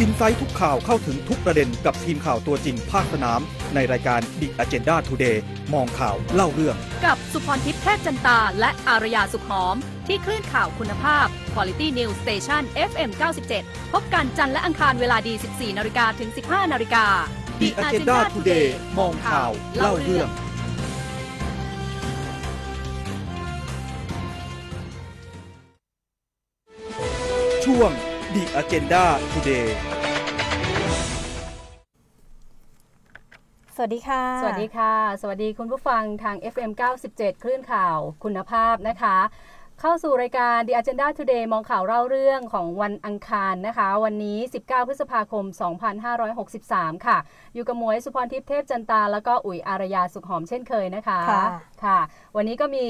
อินไซต์ทุกข่าวเข้าถึงทุกประเด็นกับทีมข่าวตัวจริงภาคสนาม ในรายการ The Agenda Today มองข่าวเล่าเรื่อง กับสุพรทิพย์เทพจันตา และอารยาสุขหอม ที่คลื่นข่าวคุณภาพ Quality News Station FM 97 พบกันจันทร์และอังคารเวลาดี 14 นาฬิกาถึง 15 นาฬิกา The Agenda Today มองข่าวเล่าเรื่องช่วง The Agenda Today สวัสดีค่ะ สวัสดีค่ะ สวัสดีคุณผู้ฟังทาง FM 97 คลื่นข่าวคุณภาพนะคะ เข้าสู่รายการ The Agenda Today มองข่าวเล่าเรื่องของวันอังคารนะคะ วันนี้ 19 พฤษภาคม 2563 ค่ะ อยู่กับหมวยสุพรทิพย์เทพจันตา แล้วก็อุ๋ยอารยาสุขหอมเช่นเคยนะคะ ค่ะ ค่ะ วันนี้ก็มี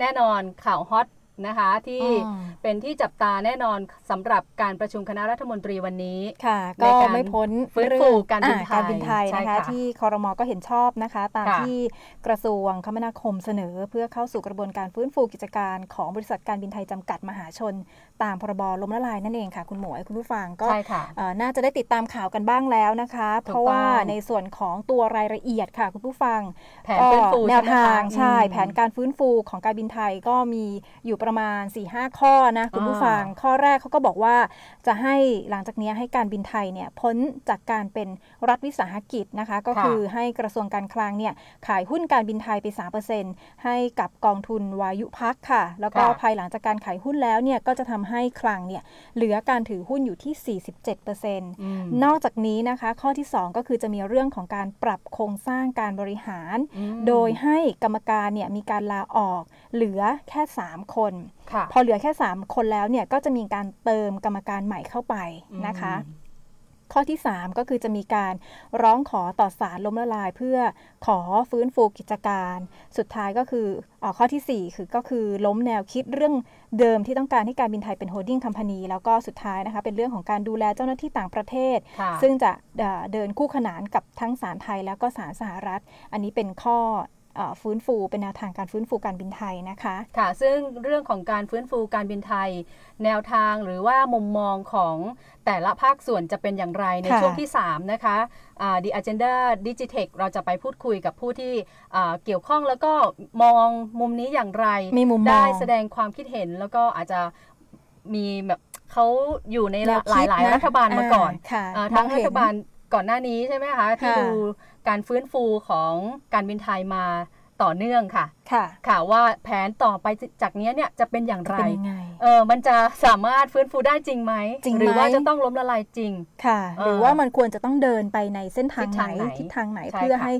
แน่นอนข่าวฮอต นะคะที่อืมเป็นที่จับตาแน่นอนสำหรับการประชุมคณะรัฐมนตรีวันนี้ค่ะในก็การไม่พ้นฟื้นฟูเรื่องการบินไทยอ่การบินไทยใช่นะคะค่ะที่คอรมอก็เห็นชอบนะคะ ตามค่ะที่กระทรวงคมนาคมเสนอ เพื่อเข้าสู่กระบวนการฟื้นฟูกิจการของบริษัทการบินไทยจำกัดมหาชน ตามพรบล้มละลายนั่นเองค่ะ คุณหมวยคุณผู้ฟังก็ใช่ค่ะเอ่อน่าจะได้ติดตามข่าวกันบ้างแล้วนะคะถูกต้องเพราะว่าในส่วนของตัวรายละเอียดค่ะ คุณผู้ฟังแผนฟื้นฟูก็แนวทางใช่ใช่ไหมคะแผนการฟื้นฟูของการบินไทยก็มีอยู่ประมาณ4-5ข้อนะคุณผู้ฟังอ่าข้อแรกเขาก็บอกว่าจะให้หลังจากนี้ให้การบินไทยเนี่ยพ้นจากการเป็นรัฐวิสาหกิจนะคะ ก็ค่ะคือให้กระทรวงการคลังเนี่ยขายหุ้นการบินไทยไป 3%ให้กับกองทุนวายุพักค่ะ แล้วก็ค่ะภายหลังจากการขายหุ้นแล้วเนี่ยก็จะทำให้คลังเนี่ยเหลือการถือหุ้นอยู่ที่ 47%อืมนอกจากนี้นะคะข้อที่ 2 ก็คือจะมีเรื่องของการปรับโครงสร้างการบริหารอืมโดยให้กรรมการเนี่ยมีการลาออกเหลือแค่ 3 คนค่ะพอเหลือแค่ 3 คนแล้วเนี่ยก็จะมีการเติมกรรมการใหม่เข้าไปนะคะอืม ข้อที่ 3 ก็คือจะมีการร้องขอต่อศาลล้มละลาย เพื่อขอฟื้นฟูกิจการ สุดท้ายก็คือเออข้อทีสี่ 4 คือก็คือล้มแนวคิดเรื่องเดิมที่ต้องการให้การบินไทยเป็น holding company แล้วก็สุดท้ายนะคะเป็นเรื่องของการดูแลเจ้าหน้าที่ต่างประเทศค่ะซึ่งจะเอ่อเดินคู่ขนานกับทั้งศาลไทยแล้วก็ศาลสหรัฐ อันนี้เป็นข้อเออ ฟื้นฟูเป็นแนวทางการฟื้นฟูการบินไทยนะคะค่ะ ซึ่งเรื่องของการฟื้นฟูการบินไทย แนวทางหรือว่ามุมมองของแต่ละภาคส่วนจะเป็นอย่างไรในค่ะช่วงที่ 3 นะคะอ่า The Agenda Digitech เราจะไปพูดคุยกับผู้ที่อ่าเกี่ยวข้องแล้วก็มองมุมนี้อย่างไรมีมุมมองได้แสดงความคิดเห็นแล้วก็อาจจะมีแบบเขาอยู่ในแนวหคิลาดยนะๆรัฐบาลมาก่อนค่ะอ่ามอทั้งงรัเห็นฐบาลก่อนหน้านี้ใช่ไหมคะ ที่ค่ะดู การฟื้นฟูของการบินไทยมาต่อเนื่องค่ะ ค่ะ ค่ะว่าแผนต่อไปจากเนี้ยเนี่ยจะเป็นอย่างไรเป็นยังไงเออมันจะสามารถฟื้นฟูได้จริงไหมจริงไหมหรือว่าจะต้องล้มละลายจริง ค่ะเออหรือว่ามันควรจะต้องเดินไปในเส้นทางไหนทิทิศศทาทางงไหไหนนใช่เพื่อค่ะให้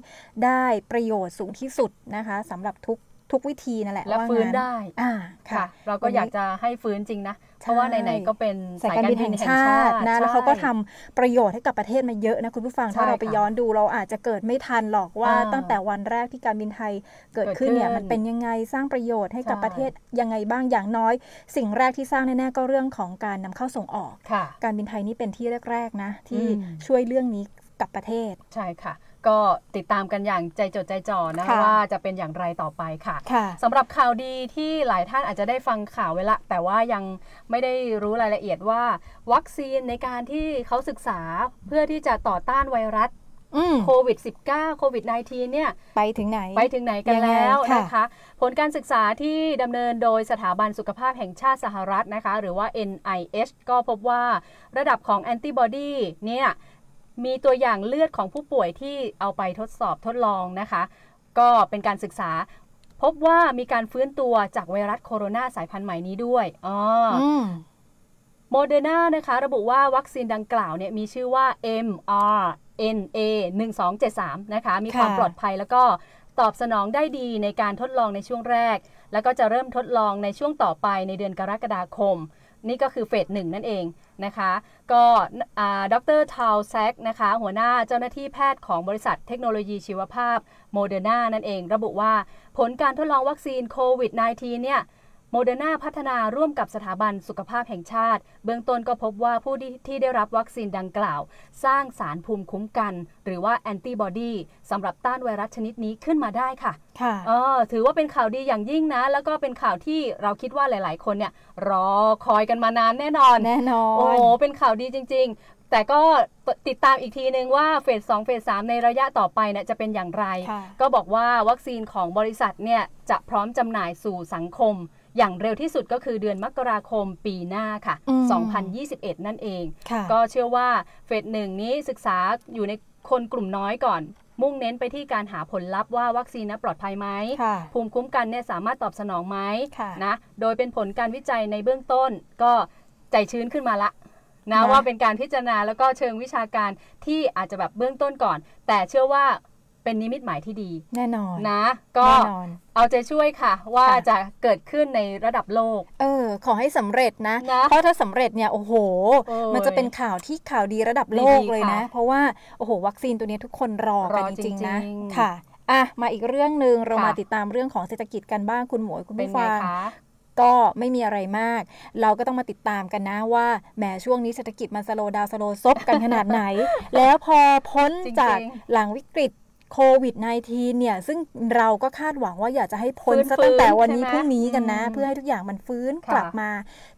ได้ประโยชน์สูงที่สุดนะคะสำหรับทุก ทุกวิธีนั่นแหละและว่าฟื้นงั้ได้อ่าค่ะค่ะ เราก็อยากจะให้ฟื้นจริงนะ เพราะว่าไหนๆก็เป็นสายการบินแห่งชาตินะแล้วเขาก็ทำประโยชน์ให้กับประเทศมาเยอะนะคุณผู้ฟังใช่ถ้าเราไปค่ะย้อนดูเราอาจจะเกิดไม่ทันหรอกว่าอ่าตั้งแต่วันแรกที่การบินไทยเกิดเกิดขึ้นเนี่ยขึ้นมันเป็นยังไงสร้างประโยชน์ให้กับใช่ประเทศยังไงบ้างอย่างน้อย สิ่งแรกที่สร้างแน่ๆก็เรื่องของการนำเข้าส่งออกค่ะการบินไทยนี่เป็นที่แรกๆนะที่อืมช่วยเรื่องนี้กับประเทศใช่ค่ะ ก็ติดตามกันอย่างใจจดใจจ่อนะค่ะว่าจะเป็นอย่างไรต่อไปค่ะค่ะสำหรับข่าวดีที่หลายท่านอาจจะได้ฟังข่าวไว้ละ แต่ว่ายังไม่ได้รู้รายละเอียดว่า วัคซีนในการที่เขาศึกษาเพื่อที่จะต่อต้านไวรัสอืมโควิด -19 โควิด -19 เนี่ย ไปถึงไหน ไปถึงไหนกันยังไงแล้วค่ะ นะคะ ผลการศึกษาที่ดำเนินโดยสถาบันสุขภาพแห่งชาติสหรัฐนะคะ หรือว่า NIH ก็พบว่าระดับของแอนติบอดีเนี่ย มีตัวอย่างเลือดของผู้ป่วยที่เอาไปทดสอบทดลองนะคะ ก็เป็นการศึกษา พบว่ามีการฟื้นตัวจากไวรัสโคโรนาสายพันธุ์ใหม่นี้ด้วยอ๋อออืมโมเดอร์นานะคะ ระบุว่าวัคซีนดังกล่าวเนี่ยมีชื่อว่า mRNA 1273นะคะ มีความค่ะปลอดภัยแล้วก็ตอบสนองได้ดีในการทดลองในช่วงแรก แล้วก็จะเริ่มทดลองในช่วงต่อไปในเดือนกรกฎาคม นี่ก็คือ phase หนึ่งนั่นเองนะคะ ก็ดร.ทาลแซกส์นะคะ หัวหน้าเจ้าหน้าที่แพทย์ของบริษัทเทคโนโลยีชีวภาพโมเดอร์นานั่นเอง ระบุว่าผลการทดลองวัคซีนโควิด -19 เนี่ย โมเดอร์นาพัฒนาร่วมกับสถาบันสุขภาพแห่งชาติ เบื้องต้นก็พบว่าผู้ที่ที่ได้รับวัคซีนดังกล่าว สร้างสารภูมิคุ้มกัน หรือว่าแอนติบอดีสำหรับต้านไวรัสชนิดนี้ขึ้นมาได้ค่ะค่ะเออถือว่าเป็นข่าวดีอย่างยิ่งนะ แล้วก็เป็นข่าวที่เราคิดว่าหลาย ๆ คนเนี่ยรอคอยกันมานานแน่นอนแน่นอนโอ้โหเป็นข่าวดีจริงแต่ก็ติดตามอีกทีนึงว่าเฟส2เฟส3ในระยะต่อไปเนี่ยจะเป็นอย่างไรค่ะก็บอกว่าวัคซีนของบริษัทเนี่ยจะพร้อมจำหน่ายสู่สังคม อย่างเร็วที่สุดก็คือเดือนมกราคมปีหน้าค่ะอืม2021 นั่นเองค่ะก็เชื่อว่าเฟสหนึ่งนี้ศึกษาอยู่ในคนกลุ่มน้อยก่อน มุ่งเน้นไปที่การหาผลลัพธ์ว่าวัคซีนนะปลอดภัยไหมค่ะภูมิคุ้มกันเนี่ยสามารถตอบสนองไหมค่ะนะ โดยเป็นผลการวิจัยในเบื้องต้นก็ใจชื้นขึ้นมาละนะนะว่าเป็นการพิจารณาแล้วก็เชิงวิชาการที่อาจจะแบบเบื้องต้นก่อน แต่เชื่อว่า เป็นนิมิตหมายที่ดีแน่นอนนะ ก็แน่นอน เอาใจช่วยค่ะ ว่าค่ะ จะเกิดขึ้นในระดับโลก เออ ขอให้สำเร็จนะ นะเพราะถ้าสำเร็จเนี่ยโอ้โห โอ้ยมันจะเป็นข่าวที่ข่าวดีระดับโลกดีๆเลยนะ ค่ะเพราะว่าโอ้โห วัคซีนตัวนี้ทุกคนรอกันรอจริงๆนะจริงๆค่ะอะมาอีกเรื่องหนึ่งเราค่ะ มาติดตามเรื่องของเศรษฐกิจกันบ้างคุณหมวยคุณเป็นผู้ไงฟัง คะ ก็ไม่มีอะไรมาก เราก็ต้องมาติดตามกันนะว่าแหมช่วงนี้เศรษฐกิจมันสโลว์ดาวน์สโลว์ซบกันขนาดไหน แล้วพอพ้นจริงๆจากหลังวิกฤต โควิด -19 เนี่ยซึ่งเราก็คาดหวังว่าอยากจะให้พ้นฟื้นซะตั้งแต่วันนี้ใช่ไหมพรุ่งนี้กันนะอืมเพื่อให้ทุกอย่างมันฟื้นค่ะกลับมา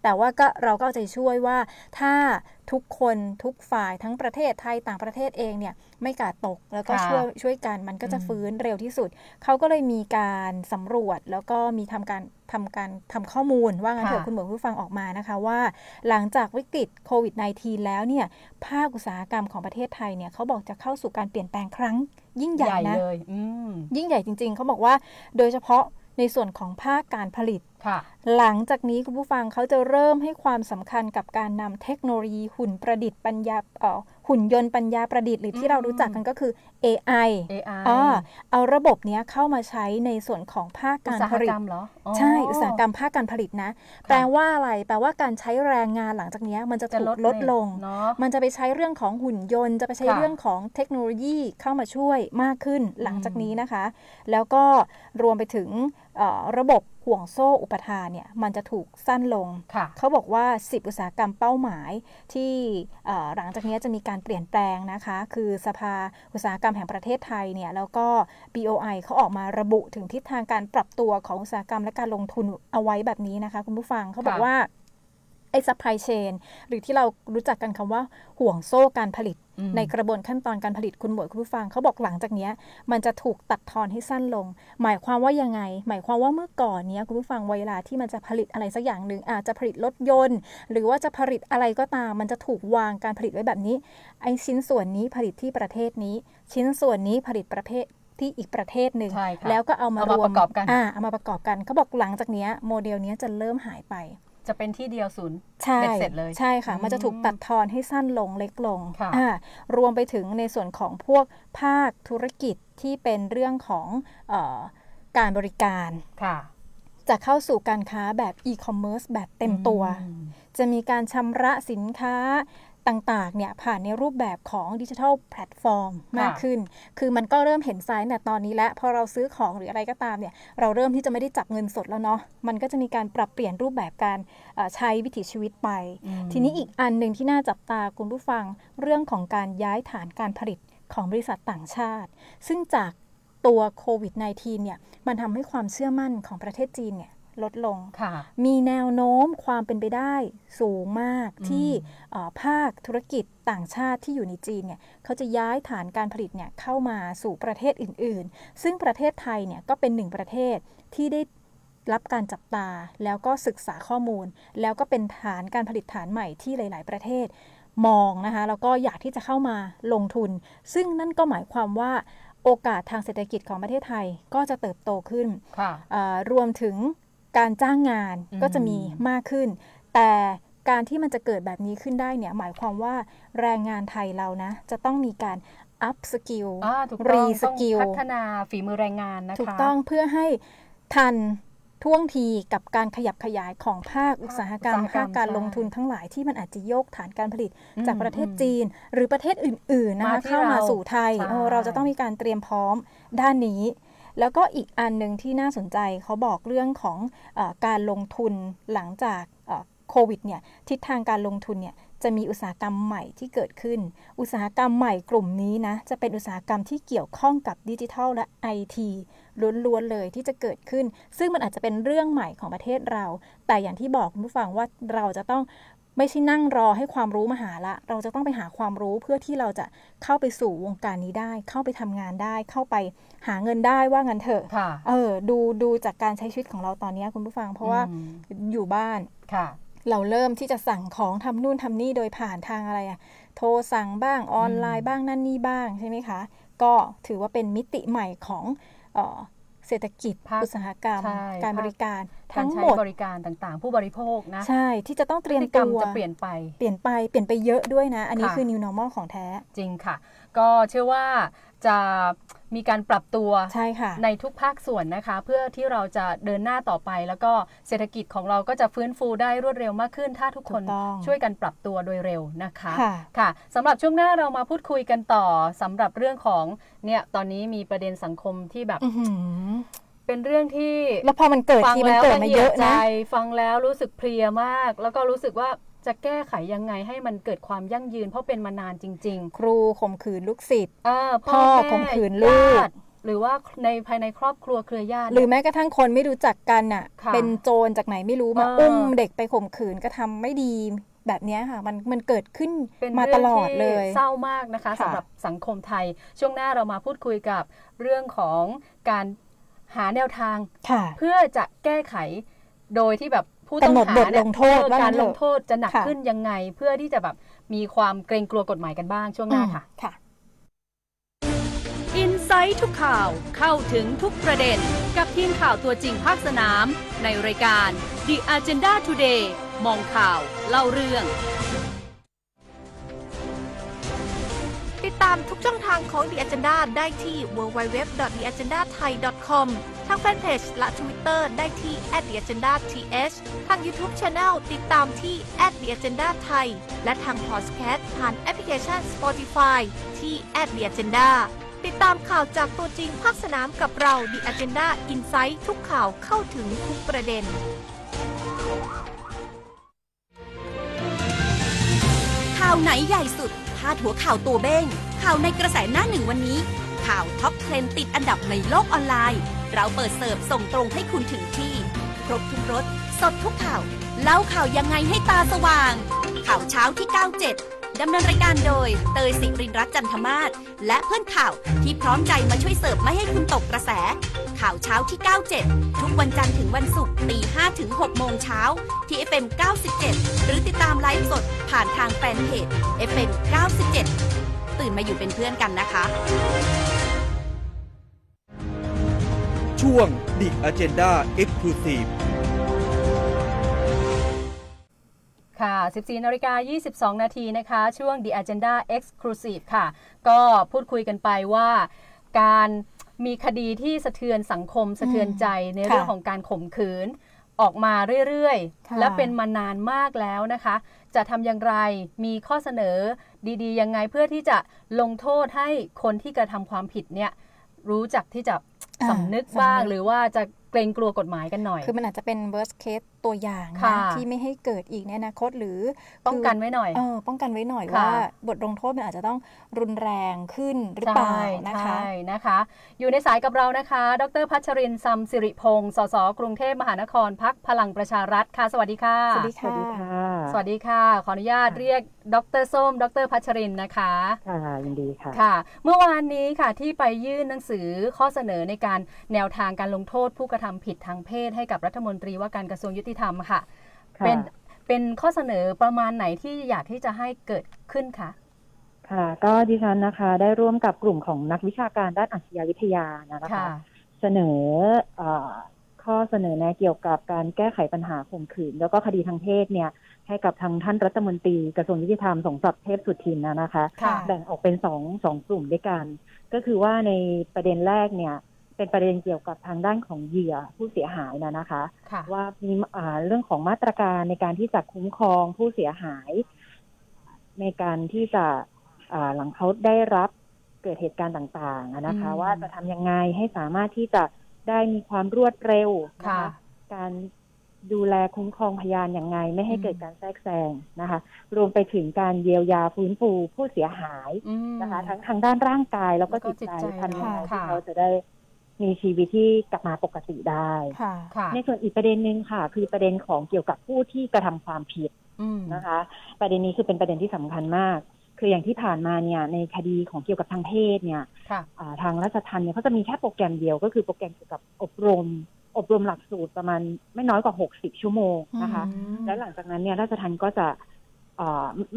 แต่ว่าก็เราก็เอาใจช่วยว่าถ้าทุกคนทุกฝ่ายทั้งประเทศไทยต่างประเทศเองเนี่ยไม่กาดตกแล้วก็ค่ะช่วยช่วยกันมันก็จะอืมฟื้นเร็วที่สุด เขาก็เลยมีการสำรวจแล้วก็มีทำการทำการทำข้อมูลว่างั้นเถอะค่ะคุณหมอผู้ฟังออกมานะคะว่า หลังจากวิกฤตโควิด -19 แล้วเนี่ยภาคอุตสาหกรรมของประเทศไทยเนี่ยเขาบอกจะเข้าสู่การเปลี่ยนแปลงครั้ง ยิ่งใหญ่นะเลยอืมยิ่งใหญ่จริง ๆ เขาบอกว่า โดยเฉพาะในส่วนของภาคการผลิตค่ะ หลังจากนี้คุณผู้ฟังเขาจะเริ่มให้ความสำคัญกับการนำเทคโนโลยีหุ่นประดิษฐ์ปัญญาเอ่อหุ่นยนต์ปัญญาประดิษฐ์หรือที่เรารู้จักกันก็คือ AI AI อ่าเอาระบบเนี้ยเข้ามาใช้ในส่วนของภาคอุกาตรสาผหลิกตรรมเหรอใช่อุตสาหกรรมภาคการผลิตนะ แปลว่าอะไรแปลว่าการใช้แรงงานหลังจากเนี้ยมันจะจะถูลกดลดลงเนาะมันจะไปใช้เรื่องของหุ่นยนต์ จะไปใช้ค่ะเรื่องของเทคโนโลยีเข้ามาช่วยมากขึ้นหลังจากอืมนี้นะคะ แล้วก็รวมไปถึงเอ่อระบบห่วงโซ่อุปทานเนี่ยมันจะถูกสั้นลงค่ะเขาบอกว่า 10 อุตสาหกรรมเป้าหมายที่เอ่อหลังจากนี้จะมีการเปลี่ยนแปลงนะคะ คือสภาอุตสาหกรรมแห่งประเทศไทยเนี่ยแล้วก็ BOI เขาออกมาระบุถึงทิศทางการปรับตัวของอุตสาหกรรมและการลงทุนเอาไว้แบบนี้นะคะ คุณผู้ฟังเขาบอกค่ะว่าไอ้ supply chain หรือที่เรารู้จักกันคำว่าห่วงโซ่การผลิตอืม ในกระบวนขั้นตอนการผลิตคุณหมวยคุณผู้ฟังเขาบอกหลังจากเนี้ยมันจะถูกตัดทอนให้สั้นลง หมายความว่ายังไง หมายความว่าเมื่อก่อนเนี้ยคุณผู้ฟังเวลาที่มันจะผลิตอะไรสักอย่างหนึ่งอาจจะผลิตรถยนต์ หรือว่าจะผลิตอะไรก็ตาม มันจะถูกวางการผลิตไว้แบบนี้ ไอ้ชิ้นส่วนนี้ผลิตที่ประเทศนี้ ชิ้นส่วนนี้ผลิตประเภทที่อีกประเทศหนึ่งใช่ค่ะแล้วก็เอามาเอารมาวมประกอบกันอ่าเอามาประกอบกันเขาบอกหลังจากเนี้ยโมเดลเนี้ยจะเริ่มหายไป จะเป็นที่เดียวศูนย์ใช่เบ็ดเสร็จเลยใช่ค่ะอืมมันจะถูกตัดทอนให้สั้นลงเล็กลงค่ะอ่ารวมไปถึงในส่วนของพวกภาคธุรกิจที่เป็นเรื่องของเออการบริการค่ะจะเข้าสู่การค้าแบบอีคอมเมิร์ซแบบเต็มตัวอืมจะมีการชำระสินค้า ต่างๆเนี่ยผ่านในรูปแบบของดิจิทัลแพลตฟอร์มมากขึ้น คือมันก็เริ่มเห็น sign แต่ตอนนี้แล้วพอเราซื้อของหรืออะไรก็ตามเนี่ยเราเริ่มที่จะไม่ได้จับเงินสดแล้วเนาะมันก็จะมีการปรับเปลี่ยนรูปแบบการเอ่อใช้วิถีชีวิตไปอืมทีนี้อีกอันหนึ่งที่น่าจับตาคุณผู้ฟังเรื่องของการย้ายฐานการผลิตของบริษัทต่างชาติ ซึ่งจากตัวโควิด -19 เนี่ยมันทำให้ความเชื่อมั่นของประเทศจีนเนี่ย ลดลงค่ะมีแนวโน้มความเป็นไปได้สูงมากอืมที่เอ่อภาคธุรกิจต่างชาติที่อยู่ในจีนเนี่ยเขาจะย้ายฐานการผลิตเนี่ยเข้ามาสู่ประเทศอื่น ๆ ซึ่งประเทศไทยเนี่ยก็เป็นหนึ่งประเทศที่ได้รับการจับตาแล้วก็ศึกษาข้อมูล แล้วก็เป็นฐานการผลิตฐานใหม่ที่หลาย ๆ ประเทศมองนะคะแล้วก็อยากที่จะเข้ามาลงทุน ซึ่งนั่นก็หมายความว่าโอกาสทางเศรษฐกิจของประเทศไทยก็จะเติบโตขึ้นค่ะเอ่อรวมถึง การจ้างงานอืมก็จะมีมากขึ้น แต่การที่มันจะเกิดแบบนี้ขึ้นได้เนี่ยหมายความว่าแรงงานไทยเรานะ จะต้องมีการ up skill อ่าถูกต้องรีต้สองกิลพัฒนาฝีมือแรงงานนะคะถูกต้องเพื่อให้ทันท่วงทีกับการขยับขยายของภาคอุตสาหกรรมอุตสาหกรรภามคการใช่ลงทุนทั้งหลายที่มันอาจจะโยกฐานการผลิตอืมจากประเทศอืมจีน หรือประเทศอื่น ๆ นะมาคะที่เข้ามาเราสู่ไทยใช่เออเราจะต้องมีการเตรียมพร้อมด้านนี้ แล้วก็อีกอันหนึ่งที่น่าสนใจเขาบอกเรื่องของอการลงทุนหลังจากโควิดเนี่ยทิศทางการลงทุนเนี่ยจะมีอุตสาหกรรมใหม่ที่เกิดขึ้น อุตสาหกรรมใหม่กลุ่มนี้นะ จะเป็นอุตสาหกรรมที่เกี่ยวข้องกับดิจิทัลและไอทีล้วนๆเลยที่จะเกิดขึ้น ซึ่งมันอาจจะเป็นเรื่องใหม่ของประเทศเรา แต่อย่างที่บอกคุณผู้ฟังว่าเราจะต้อง ไม่ใช่นั่งรอให้ความรู้มาหาละ เราจะต้องไปหาความรู้เพื่อที่เราจะเข้าไปสู่วงการนี้ได้ เข้าไปทำงานได้ เข้าไปหาเงินได้ว่างั้นเถอะค่ะเออ ดูดูจากการใช้ชีวิตของเราตอนนี้คุณผู้ฟัง เพราะว่าอืมอยู่บ้านค่ะ เราเริ่มที่จะสั่งของทำนู่นทำนี่โดยผ่านทางอะไรอะโทรสั่งบ้างออนไลน์บ้างนั่นนี่บ้างใช่ไหมคะ ก็ถือว่าเป็นมิติใหม่ของ เออเศรษฐกิจภาคอุตสาหกรรม ใช่การภาคบริการกาทั้รงใช้หมดบริการต่างๆ ผู้บริโภคนะใช่ที่จะต้องเตรียมพฤติกรตัรมวจะเปลี่ยนไปเปลี่ยนไปเปลี่ยนไปเยอะด้วยนะ อันนี้ค่ะคือ new normal ของแท้ จริงค่ะ ก็เชื่อว่าจะ มีการปรับตัวใช่ค่ะ ในทุกภาคส่วนนะคะ เพื่อที่เราจะเดินหน้าต่อไป แล้วก็เศรษฐกิจของเราก็จะฟื้นฟูได้รวดเร็วมากขึ้น ถ้าทุกคนถูกต้องช่วยกันปรับตัวโดยเร็วนะคะค่ะค่ะสำหรับช่วงหน้าเรามาพูดคุยกันต่อสำหรับเรื่องของเนี่ยตอนนี้มีประเด็นสังคมที่แบบอื้อหือเป็นเรื่องที่แล้วพอมันเกิดฟังทีมันแล้วเกิดละมาเอีเยยดอะใจนะฟังแล้วรู้สึกเพลียมาก แล้วก็รู้สึกว่า จะแก้ไขยังไงให้มันเกิดความยั่งยืน เพราะเป็นมานานจริงครูข่มขืนลูกศิษย์ๆอ่าพ่อแข่มขืนลูกญาติหรือว่าในภายในครอบครัวเครือญาติ หรือแม้กระทั่งคนไม่รู้จักกันน่ะค่ะเป็นโจรจากไหนไม่รู้มาเอออุ้มเด็กไปข่มขืนก็ทำไม่ดีแบบเนี้ยค่ะมันมันเกิดขึ้นเป็นมาเรื่ตองลอดที่เลยเศร้ามากนะคะค่ะสำหรับสังคมไทย ช่วงหน้าเรามาพูดคุยกับเรื่องของการหาแนวทางค่ะเพื่อจะแก้ไขโดยที่แบบ ผู้ต้องกำหนดหาบทเนี่ยลงโทษเออว่างั้การนเถลอะงโทษจะหนักค่ะขึ้นยังไง เพื่อที่จะแบบมีความเกรงกลัวกฎหมายกันบ้างช่วงหน้าค่ะค่ะอินไซต์ทุกข่าวเข้าถึงทุกประเด็น กับทีมข่าวตัวจริงภาคสนาม ในรายการ The Agenda Today มองข่าวเล่าเรื่อง ตามทุกช่องทางของ The Agenda ได้ที่ www.theagendathai.com ทางแฟนเพจและ Twitter ได้ที่ @theagendath ทาง YouTube Channel ติดตามที่ @theagendathai และทาง Podcast ผ่านแอปพลิเคชัน Spotify ที่ @theagenda ติดตามข่าวจากตัวจริงภาคสนามกับเรา The Agenda Insight ทุกข่าวเข้าถึงทุกประเด็นข่าวไหนใหญ่สุด พาดหัวข่าวตัวเบ้ง ข่าวในกระแสหน้าหนึ่งวันนี้ ข่าว top trend ติดอันดับในโลกออนไลน์ เราเปิดเสิร์ฟส่งตรงให้คุณถึงที่ ครบทุกรสสดทุกข่าว เล่าข่าวยังไงให้ตาสว่าง ข่าวเช้าที่ 97 ดำเนินรายการโดย เตยสิรินรัตน์จันทมาศและเพื่อนข่าวที่พร้อมใจมาช่วยเสิร์ฟไม่ให้คุณตกกระแส ข่าวเช้าที่ 97 ทุกวันจันทร์ถึงวันศุกร์ตี5ถึง6โมงเช้าที่ FM 97 หรือติดตามไลฟ์สดผ่านทางแฟนเพจ FM 97 ตื่นมาอยู่เป็นเพื่อนกันนะคะ ช่วง The Agenda Exclusive ค่ะ 14นาฬิกา22 นาทีนะคะ ช่วง The Agenda Exclusive ค่ะ ก็พูดคุยกันไปว่าการมีคดีที่สะเทือนสังคมสะเทือนใจในค่ะเรื่องของการข่มขืนออกมาเรื่อยค่ะๆและเป็นมานานมากแล้วนะคะ จะทำอย่างไรมีข้อเสนอดีๆ ยังไงเพื่อที่จะลงโทษให้คนที่กระทำความผิดเนี่ยรู้จักที่จะอ่าสำนึกบ้างสำนึกหรือว่าจะเกรงกลัวกฎหมายกันหน่อย คือมันอาจจะเป็น worst case ตัวอย่างค่ะนะที่ไม่ให้เกิดอีกในอนาคตหรือป้องกันไว้หน่อย เออป้องกันไว้หน่อยค่ะ ว่าบทลงโทษมันอาจจะต้องรุนแรงขึ้นหรือเปล่านะคะ ใช่นะคะ อยู่ในสายกับเรานะคะ ดรพัชรินทร์ซัมสิริพงศ์สสกรุงเทพมหานครพักพลังประชารัฐค่ะ สวัสดีค่ะ สวัสดีสวัสดีค่ะสวัสดีค่ะ ขออนุญาตเรียกดรส้ม ดรพัชรินทร์นะคะ ค่ะยินดีค่ะ ค่ะ เมื่อวานนี้ค่ะที่ไปยื่นหนังสือข้อเสนอในการแนวทางการลงโทษผู้กระทำผิดทางเพศให้กับรัฐมนตรีว่าการกระทรวงยุติธรรมค่ะค่ะ เป็นเป็นข้อเสนอประมาณไหนที่อยากที่จะให้เกิดขึ้นคะค่ะ ก็ดิฉันนะคะได้ร่วมกับกลุ่มของนักวิชาการด้านอาชญาวิทยานะคะค่ะเสนอเออข้อเสนอแนะเกี่ยวกับการแก้ไขปัญหาข่มขืน แล้วก็คดีทางเพศเนี่ยให้กับทางท่านรัฐมนตรีกระทรวงยุติธรรมสงศักดิ์เทพสุทินนะนะคะค่ะแบ่งออกเป็นสองสองกลุ่มด้วยกัน ก็คือว่าในประเด็นแรกเนี่ย เป็นประเด็นเกี่ยวกับทางด้านของเหยื่อผู้เสียหายนะนะคะค่ะว่ามีอ่าเรื่องของมาตรการในการที่จะคุ้มครองผู้เสียหาย ในการที่จะอ่าหลังเขาได้รับเกิดเหตุการณ์ต่างๆอะนะคะอืมว่าจะทำยังไงให้สามารถที่จะได้มีความรวดเร็วนะค่ะคะการดูแลคุ้มครองพยานอย่างไง ไม่ให้อืมเกิดการแทรกแซงนะคะ รวมไปถึงการเยียวยาฟื้นฟูผู้เสียหายอืมนะคะ ทั้งทางด้านร่างกายแล้วก็แล้วก็จิตใจจิตใจทำยังไงค่ะที่เขาจะได้ มีชีวิตที่กลับมาปกติได้ค่ะค่ะในส่วนอีกประเด็นหนึ่งค่ะ คือประเด็นของเกี่ยวกับผู้ที่กระทำความผิดอืมนะคะ ประเด็นนี้คือเป็นประเด็นที่สำคัญมาก คืออย่างที่ผ่านมาเนี่ย ในคดีของเกี่ยวกับทางเพศเนี่ยค่ะอ่าทางราชทัณฑ์เนี่ยเขาจะมีแค่โปรแกรมเดียวก็คือโปรแกรมเกี่ยวกับอบรม อบรมหลักสูตรประมาณไม่น้อยกว่า 60 ชั่วโมงนะคะอืมแล้วหลังจากนั้นเนี่ยราชทัณฑ์ก็จะอ่า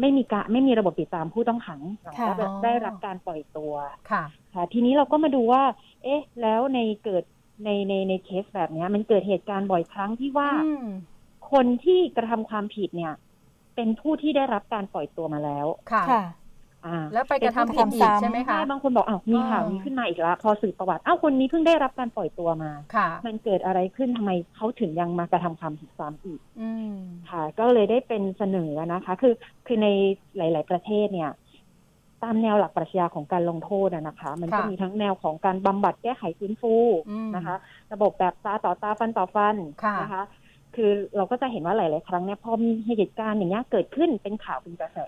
ไม่มีการไม่มีระบบติดตามผู้ต้องขังหลังจากค่ะได้รับการปล่อยตัวค่ะค่ะ ทีนี้เราก็มาดูว่า เอ๊ะ แล้วในเกิดในในในเคสแบบเนี้ยมันเกิดเหตุการณ์บ่อยครั้งที่ว่าอืมคนที่กระทำความผิดเนี่ย เป็นผู้ที่ได้รับการปล่อยตัวมาแล้วค่ะค่ะ อ่าแล้วไปกระทำผิดอีกใช่ไหมคะใช่บางคนบอกอ้าวมีข่าวอ่านี้นี้ขึ้นมาอีกแล้วพอสืบประวัติอ้าวคนนี้เพิ่งได้รับการปล่อยตัวมาค่ะ มันเกิดอะไรขึ้นทำไมเขาถึงยังมากระทำความผิดซ้ำอีกอืมค่ะ ก็เลยได้เป็นเสนอนะคะ คือคือในหลาย ๆ ประเทศเนี่ย ตามแนวหลักปรัชญาของการลงโทษอะนะคะ มันก็ค่ะมีทั้งแนวของการบำบัดแก้ไขฟื้นฟูอืมนะคะ ระบบแบบตาต่อตาฟันต่อฟันค่ะนะคะคือเราก็จะเห็นว่าหลาย ๆ ครั้งเนี่ยพอมีเหตุการณ์อย่างเงี้ยเกิดขึ้นเป็นข่าวเป็นกระแส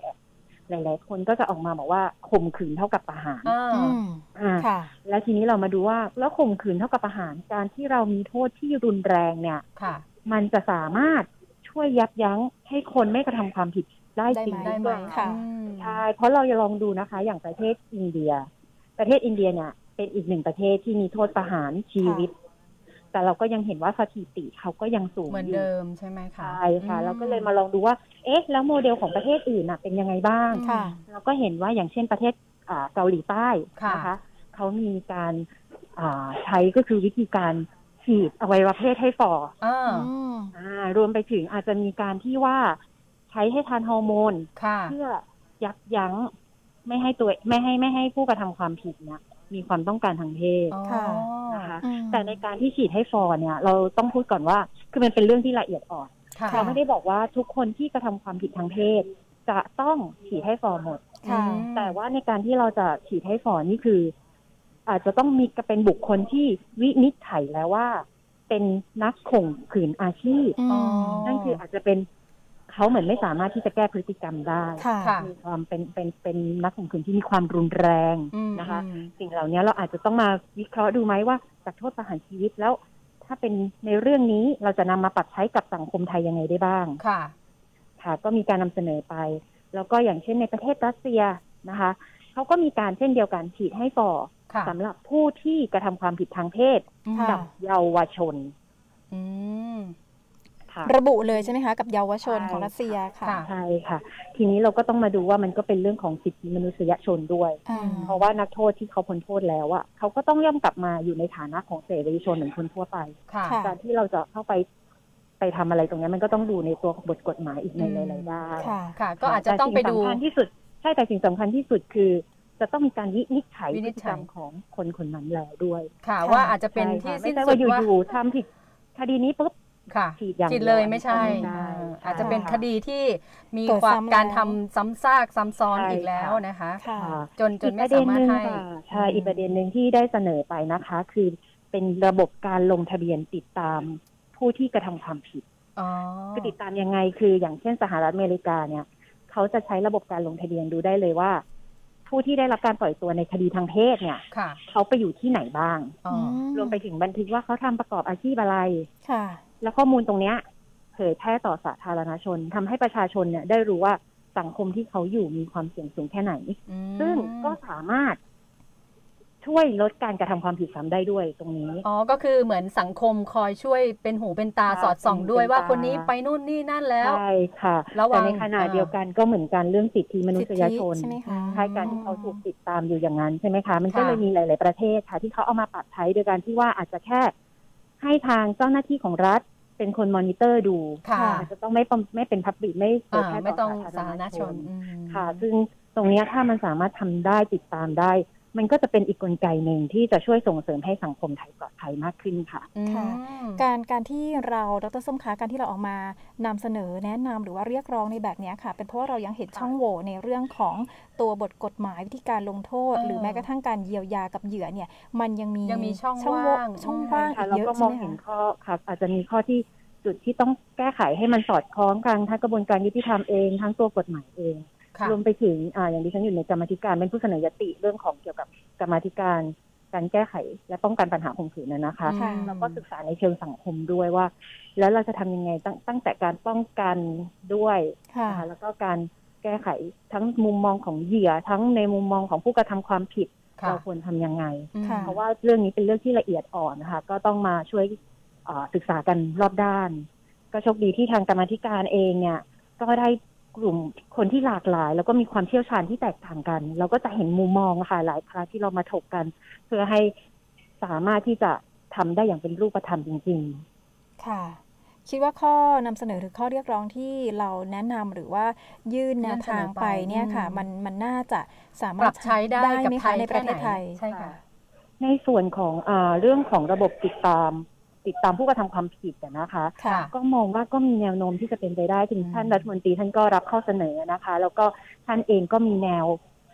หลายๆคนก็จะออกมาบอกว่าข่มขืนเท่ากับประหารอ่าอืมอ่าค่ะแล้วทีนี้เรามาดูว่าแล้วข่มขืนเท่ากับประหารการที่เรามีโทษที่รุนแรงเนี่ยค่ะมันจะสามารถช่วยยับยั้งให้คนไม่กระทำความผิดได้จริงได้หไหมรือเปล่าค่ะอืมใช่เพราะเราจะลองดูนะคะ อย่างประเทศอินเดีย ประเทศอินเดียเนี่ยเป็นอีกหนึ่งประเทศที่มีโทษประหารชีวิต แต่เราก็ยังเห็นว่าสถิติเขาก็ยังสูงเหมือนอยู่เดิมใช่ไหมคะใช่ค่ะอืเราก็เลยมาลองดูว่า เอ๊ะ แล้วโมเดลของประเทศอื่นน่ะเป็นยังไงบ้างค่ะเราก็เห็นว่าอย่างเช่นประเทศอ่าเกาหลีใต้ค่ะนะคะเขามีการอ่าใช้ก็คือวิธีการฉีดอวัยวะเพศให้ฝ่ออ่าอืมอ่ารวมไปถึงอาจจะมีการที่ว่าใช้ให้ทานฮอร์โมนค่ะเพื่อยับยั้งไม่ให้ตัวไม่ให้ไม่ให้ผู้กระทำความผิดเนี่ย มีความต้องการทางเพศอ๋อค่ะนะคะอืมแต่ในการที่ฉีดให้ฟอร์เนี่ย เราต้องพูดก่อนว่าคือมันเป็นเรื่องที่ละเอียดอ่อนค่ะเราไม่ได้บอกว่าทุกคนที่กระทำความผิดทางเพศ จะต้องฉีดให้ฟอร์หมดค่ะอืมแต่ว่าในการที่เราจะฉีดให้ฟอร์นี่คือ อาจจะต้องมีเป็นบุคคลที่วินิจฉัยแล้วว่า เป็นนักข่มขืนอาชีพอืมอ๋อนั่นคืออาจจะเป็น เขาเหมือนไม่สามารถที่จะแก้พฤติกรรมได้ค่ะค่ะ มีความเป็นเป็นเป็นนักข่มขืนที่มีความรุนแรงอืมนะคะ อืม สิ่งเหล่านี้เราอาจจะต้องมาวิเคราะห์ดูไหมว่าจากโทษประหารชีวิตแล้ว ถ้าเป็นในเรื่องนี้เราจะนำมาปรับใช้กับสังคมไทยยังไงได้บ้าง ค่ะ ค่ะก็มีการนำเสนอไป แล้วก็อย่างเช่นในประเทศรัสเซียนะคะเขาก็มีการเช่นเดียวกันฉีดให้ฝ่อค่ะสำหรับผู้ที่กระทำความผิดทางเพศ ค่ะ กับเยาวชน อืม ค่ะระบุเลยใช่ไหมคะ กับเยาวชนใช่ของรัสเซียค่ะค่ะ ใช่ค่ะ ทีนี้เราก็ต้องมาดูว่ามันก็เป็นเรื่องของสิทธิมนุษยชนด้วย อ่า เพราะว่านักโทษที่เขาพ้นโทษแล้วอะเขาก็ต้องย่อมกลับมาอยู่ในฐานะของเสรีชนเหมือนคนทั่วไป ค่ะ ค่ะ การที่เราจะเข้าไปไปทำอะไรตรงนี้มันก็ต้องดูในตัวบทกฎหมายอีกในอืม หลายๆด้านค่ะ ค่ะ ก็อาจจะต้องไปดูแต่สิ่สำคัญที่สุดใช่แต่สิ่งสำคัญที่สุดคือ จะต้องมีการวินิจฉัยวิพนิฤจติฉักรยรมของคนคนนั้นแล้วด้วยค่ะค่ะว่าอาจจะเป็นใช่ที่ค่ะสิ้ไม่นใช่สุดว่าว่าอยู่ๆทำผิดคดีนี้ปุ๊บ ค่ะฉีดอย่างฉีดเลยเดียวไม่ใช่ไม่ได้เออใช่อาจจะเป็นค่ะคดีที่มีเกิดความซ้ำการแล้วทำซ้ำซากซ้ำซ้อนใช่อีกแล้วค่ะนะคะ ค่ะ ค่ะจนจนอีไม่กประเด็สานมารถหนึ่งให้ค่ะใช่อีกประเด็นหนึ่งที่ได้เสนอไปนะคะ คือเป็นระบบการลงทะเบียนติดตามผู้ที่กระทำความผิด อ๋อคือติดตามยังไงคืออย่างเช่นสหรัฐอเมริกาเนี่ยเขาจะใช้ระบบการลงทะเบียนดูได้เลยว่า ผู้ที่ได้รับการปล่อยตัวในคดีทางเพศเนี่ยค่ะเขาไปอยู่ที่ไหนบ้าง อ๋ออรวมไปถึงบันทึกว่าเขาทำประกอบอาชีพอะไร ค่ะ แล้วข้อมูลตรงเนี้ยเผยแพร่ต่อสาธารณชนทำให้ประชาชนเนี่ยได้รู้ว่าสังคมที่เขาอยู่มีความเสี่ยงสูงแค่ไหนอืมซึ่งก็สามารถช่วยลดการกระทำความผิดซ้ำได้ด้วยตรงนี้ อ๋อ ก็คือเหมือนสังคมคอยช่วยเป็นหูเป็นตาค่ะสอดส่องด้วยเป็นหูว่าเป็นตาคนนี้ไปนู่นนี่นั่นแล้ว ใช่ค่ะระวัแต่งในขณะอ่าเดียวกันก็เหมือนกันเรื่องสิทธิมนุษยชนสิทธิใช่ไหมคะใช่การที่เขาถูกติดตามอยู่อย่างนั้นใช่ไหมคะ มันก็ค่ะเลยมีหลาย ๆประเทศค่ะ ที่เขาเอามาปรับใช้โดยการที่ว่าอาจจะแค่ ให้ทางเจ้าหน้าที่ของรัฐเป็นคนมอนิเตอร์ดูค่ะอาจจะต้องไม่ปมไม่เป็นพับบิไม่เผยอ่าแพร่ไม่ต่ต้อองสาสาธาธารรณณชชนนอืมค่ะ ซึ่งตรงเนี้ยถ้ามันสามารถทำได้ติดตามได้ มันก็จะเป็นอีกกลไกหนึ่งที่จะช่วยส่งเสริมให้สังคมไทยปลอดภัยมากขึ้นค่ะอืมค่ะการการที่เราดรส้มคะการที่เราออกมานำเสนอแนะนำหรือว่าเรียกร้องในแบบเนี้ยค่ะ เป็นเพราะว่าเรายังเห็นช่องโหว่ในเรื่องของตัวบทกฎหมายวิธีการลงโทษเออหรือแม้กระทั่งการเยียวยากับเหยื่อเนี่ย มันยังมียังมีช่องโหว่างช่องว่างค่ะอีกแล้วเยอะก็มใช่องไหมเห็นคะข้อครับอาจจะมีข้อที่จุดที่ต้องแก้ไขให้มันสอดคล้องกันทั้งกระบวนการยุติธรรมเองทั้งตัวกฎหมายเองค่ะ รวมไปถึงอ่าอย่างที่ฉันอยู่ในกรรมาธิการเป็นผู้เสนอยติเรื่องของเกี่ยวกับกรรมาธิการการแก้ไขและป้องกันปัญหาข่มขืนนะนะคะค่ะแล้วก็ศึกษาในเชิงสังคมด้วยว่า แล้วเราจะทำยังไงตั้งตั้งแต่การป้องกันด้วยค่ะนะคะแล้วก็การแก้ไขทั้งมุมมองของเหยื่อทั้งในมุมมองของผู้กระทำความผิดค่ะเราควรทำยังไงอืมค่ะเพราะว่าเรื่องนี้เป็นเรื่องที่ละเอียดอ่อนนะคะก็ต้องมาช่วยเอ่อศึกษากันรอบด้าน ก็โชคดีที่ทางกรรมาธิการเองเนี่ยก็ได้ กลุ่มคนที่หลากหลาย แล้วก็มีความเชี่ยวชาญที่แตกต่างกัน เราก็จะเห็นมุมมองอะค่ะหลายครั้งที่เรามาถกกัน เพื่อให้สามารถที่จะทำได้อย่างเป็นรูปธรรมจริง ๆ ค่ะ คิดว่าข้อนำเสนอหรือข้อเรียกร้องที่เราแนะนำหรือว่ายื่นแนวทางไปเนี่ยค่ะอืมมันมันน่าจะสาปมารรัถบใช้ได้กับไหมไทคะยในประเทศไทยใช่ค่ะ ในส่วนของอาเรื่องของระบบติดตาม ติดตามผู้กระทำความผิดอะนะคะค่ะก็มองว่าก็มีแนวโน้มที่จะเป็นไปได้ถึงอืมท่านรัฐมนตรีท่านก็รับข้อเสนอนะคะ แล้วก็ท่านเองก็มีแนว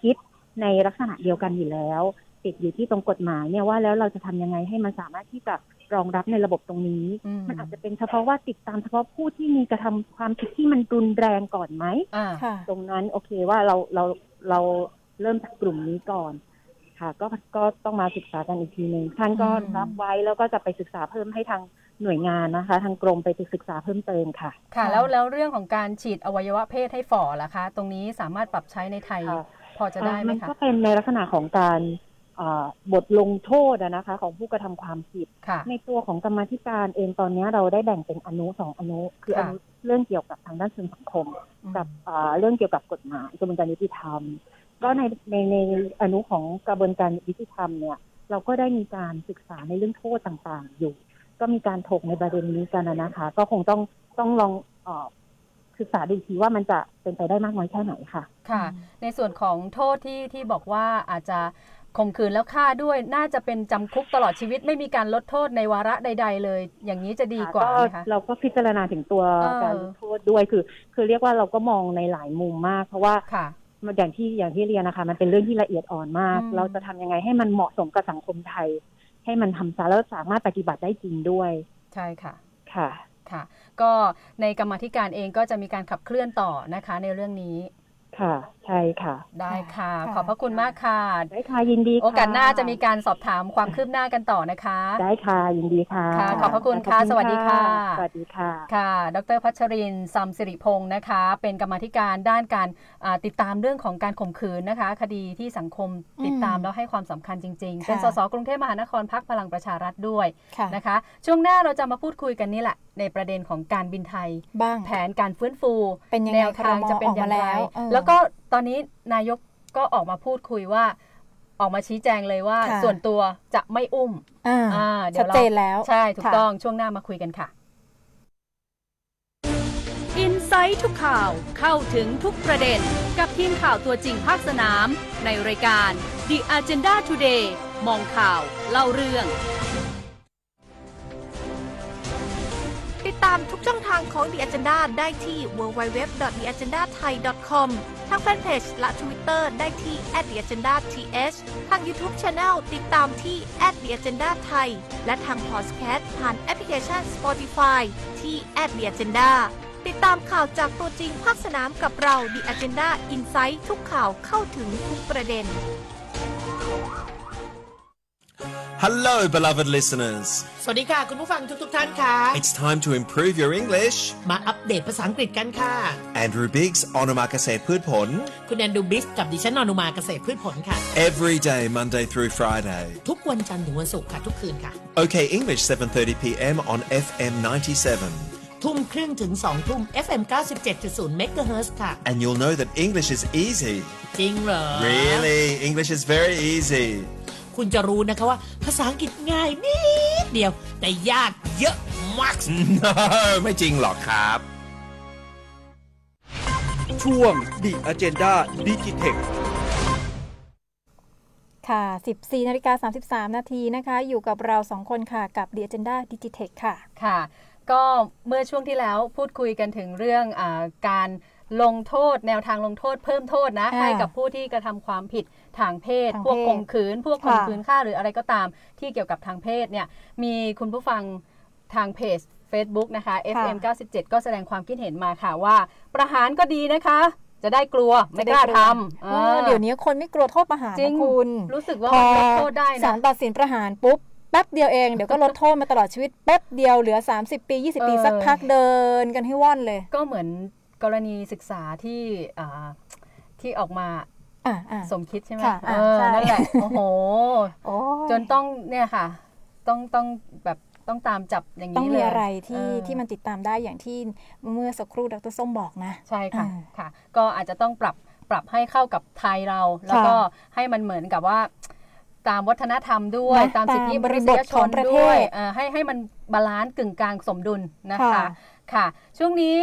คิดในลักษณะเดียวกันอยู่แล้ว ติดอยู่ที่ตรงกฎหมายเนี่ยว่าแล้วเราจะทำยังไงให้มันสามารถที่จะรองรับในระบบตรงนี้อืมมันอาจจะเป็นเฉพาะว่าติดตามเฉพาะผู้ที่มีกระทำความผิดที่มันรุนแรงก่อนไหมอ่าค่ะตรงนั้นโอเคว่าเราเราเราเริ่มจากกลุ่มนี้ก่อน ค่ะ ก็ก็ต้องมาศึกษากันอีกทีหนึ่งท่านก็อืมรับไว้แล้วก็จะไปศึกษาเพิ่มให้ทางหน่วยงานนะคะ ทางกรมไปศึกษาเพิ่มเติมค่ะ ค่ะ แล้วแล้วเรื่องของการฉีดอวัยวะเพศให้ฝ่อล่ะคะ ตรงนี้สามารถปรับใช้ในไทยค่ะพอจะได้ไหมมันคะก็เป็นในลักษณะของการอ่าบทลงโทษอะนะคะของผู้กระทำความผิดค่ะในตัวของกรรมาธิการเองตอนนี้เราได้แบ่งเป็นอนุสองอนุ คืออค่ะนุเรื่องเกี่ยวกับทางด้านเชิงสังคมอืมกับอ่าเรื่องเกี่ยวกับกฎหมายกระบวนการยุติธรรม ก็ในในในอนุของกระบวนการยุติธรรมเนี่ย เราก็ได้มีการศึกษาในเรื่องโทษต่างๆ อยู่ ก็มีการถกในประเด็นนี้กันนะนะคะ ก็คงต้องต้องลองเออศึกษาดูอีกทีว่ามันจะเป็นไปได้มากน้อยแค่ไหนค่ะค่ะ ในส่วนของโทษที่ที่บอกว่าอาจจะข่มขืนแล้วฆ่าด้วยน่าจะเป็นจำคุกตลอดชีวิตไม่มีการลดโทษในวาระใด ๆ เลย อย่างนี้จะดีกว่าก็ไหมคะเราก็พิจารณาถึงตัวเออการลดโทษด้วยคือ คือเรียกว่าเราก็มองในหลายมุมมาก เพราะว่าค่ะมัน อย่างที่อย่างที่เรียนนะคะ มันเป็นเรื่องที่ละเอียดอ่อนมาก อืม เราจะทำยังไงให้มันเหมาะสมกับสังคมไทย ให้มันทำซะแล้วสามารถปฏิบัติได้จริงด้วยใช่ค่ะ ค่ะ ค่ะ ก็ในกรรมาธิการเองก็จะมีการขับเคลื่อนต่อนะคะในเรื่องนี้ ค่ะใช่ค่ะ ได้ค่ะ ค่ะ ขอบพระคุณมากค่ะ ได้ค่ะยินดีค่ะโอกาสหน้าจะมีการสอบถามความคืบหน้ากันต่อนะคะ ได้ค่ะยินดีค่ะค่ะขอบพระคุณค่ะขอบสวัสดีค่ะ สวัสดีค่ะ ค่ะ ดรพัชรินทร์ซัมสิริพงศ์นะคะ เป็นกรรมาธิการด้านการอ่าติดตามเรื่องของการข่มขืนนะคะ คดีที่สังคมติดตามอืมแล้วให้ความสำคัญจริง ๆ ค่ะ เป็นสสกรุงเทพมหานครพักพลังประชารัฐด้วยค่ะนะคะ ช่วงหน้าเราจะมาพูดคุยกันนี่แหละ ในประเด็นของการบินไทย บ้าง แผนการฟื้นฟูเป็นยังไงแนวทางจะเป็นอย่างครมออกมาแล้ไรวเออ แล้วก็ ตอนนี้นายกก็ออกมาพูดคุยว่า ออกมาชี้แจงเลยว่า ค่ะ ส่วนตัวจะไม่อุ้มอ่าอ่าเดี๋ชัยดวเราเจนแล้ว ใช่ถูกค่ะ ต้องช่วงหน้ามาคุยกันค่ะ อินไซต์ทุกข่าวเข้าถึงทุกประเด็น กับทีมข่าวตัวจริงภาคสนาม ในรายการ The Agenda Today มองข่าวเล่าเรื่อง ตามทุกช่องทางของ The Agenda ได้ที่ www.theagendathai.com ทางแฟนเพจและ Twitter ได้ที่ @theagendath ทาง YouTube Channel ติดตามที่ @theagendathai และทางพอดแคสต์ผ่านแอปพลิเคชัน Spotify ที่ @theagenda ติดตามข่าวจากตัวจริงภาคสนามกับเรา The Agenda Insight ทุกข่าวเข้าถึงทุกประเด็น Hello, beloved listeners. สวัสดีค่ะ คุณผู้ฟังทุกๆท่านค่ะ It's time to improve your English. มาอัปเดตภาษาอังกฤษกันค่ะ Andrew Biggs, Onomakase Pudpon. คุณแอนดูบิสกับดิฉันนอนุมาเกษตรพืชผลค่ะ Every day, Monday through Friday. ทุกวันจันทร์ถึงวันศุกร์ค่ะ ทุกคืนค่ะ OK English, 7:30 p.m. on FM 97. ทุ่มครึ่งถึง2ทุ่ม FM 97.0 MHz ค่ะ And you'll know that English is easy. จริงเหรอ Really? English is very easy. คุณจะรู้นะคะว่า ภาษาอังกฤษง่ายนิดเดียว แต่ยากเยอะมาก No, ไม่จริงหรอกครับ ช่วง The Agenda Digitech ค่ะ 14นาฬิกา33 นาทีนะคะ อยู่กับเรา2คนค่ะ กับ The Agenda Digitech ค่ะ ค่ะ ก็เมื่อช่วงที่แล้วพูดคุยกันถึงเรื่องอาการลงโทษ แนวทางลงโทษเพิ่มโทษนะอ่าให้กับผู้ที่กระทำความผิด ทางเพศ ทางพวกเพศข่มขืน พวกข่มค่ะ ขืนฆ่าหรืออะไรก็ตามที่เกี่ยวกับทางเพศเนี่ยมีคุณผู้ฟังทางเพจ Facebook นะคะ FM 97 ก็แสดงความคิดเห็นมาค่ะว่า ประหารก็ดีนะคะ จะได้กลัวไม่กล้าทำเออเดี๋ยวนี้คนไม่กลัวโทษประหารจริง นะคุณรู้สึกว่าพอมันลดโทษได้ศานะ ลตัดสินประหารปุ๊บแป๊บเดียวเองเดี๋ยวก็ลดโทษมาตลอดชีวิตแป๊บเดียวเหลือ 30 ปี 20 ปีเออ สักพักเดินกันให้ว่อนเลย ก็เหมือนกรณีศึกษาที่อ่าที่ออกมา อ่าอ่า สมคิดใช่ไหมค่ะเออ่าอใช่ นั่นแหละโอ้โห โอ้ยจนต้องเนี่ยค่ะ ต้องต้องแบบต้องตามจับอย่างต้องนี้เลมียอะไรที่เออที่มันติดตามได้อย่างที่เมื่อสักครู่ดรส้มบอกนะ ใช่ค่ะอ่าค่ะ ก็อาจจะต้องปรับปรับให้เข้ากับไทยเรา แล้วก็ให้มันเหมือนกับว่า ตามวัฒนธรรมด้วยนะตามสิทธิตามมนุษยบริบทชของนประเทศด้วยเอ่อให้ให้มันbalance กึ่งกลางสมดุลนะคะค่ะ ค่ะ ช่วงนี้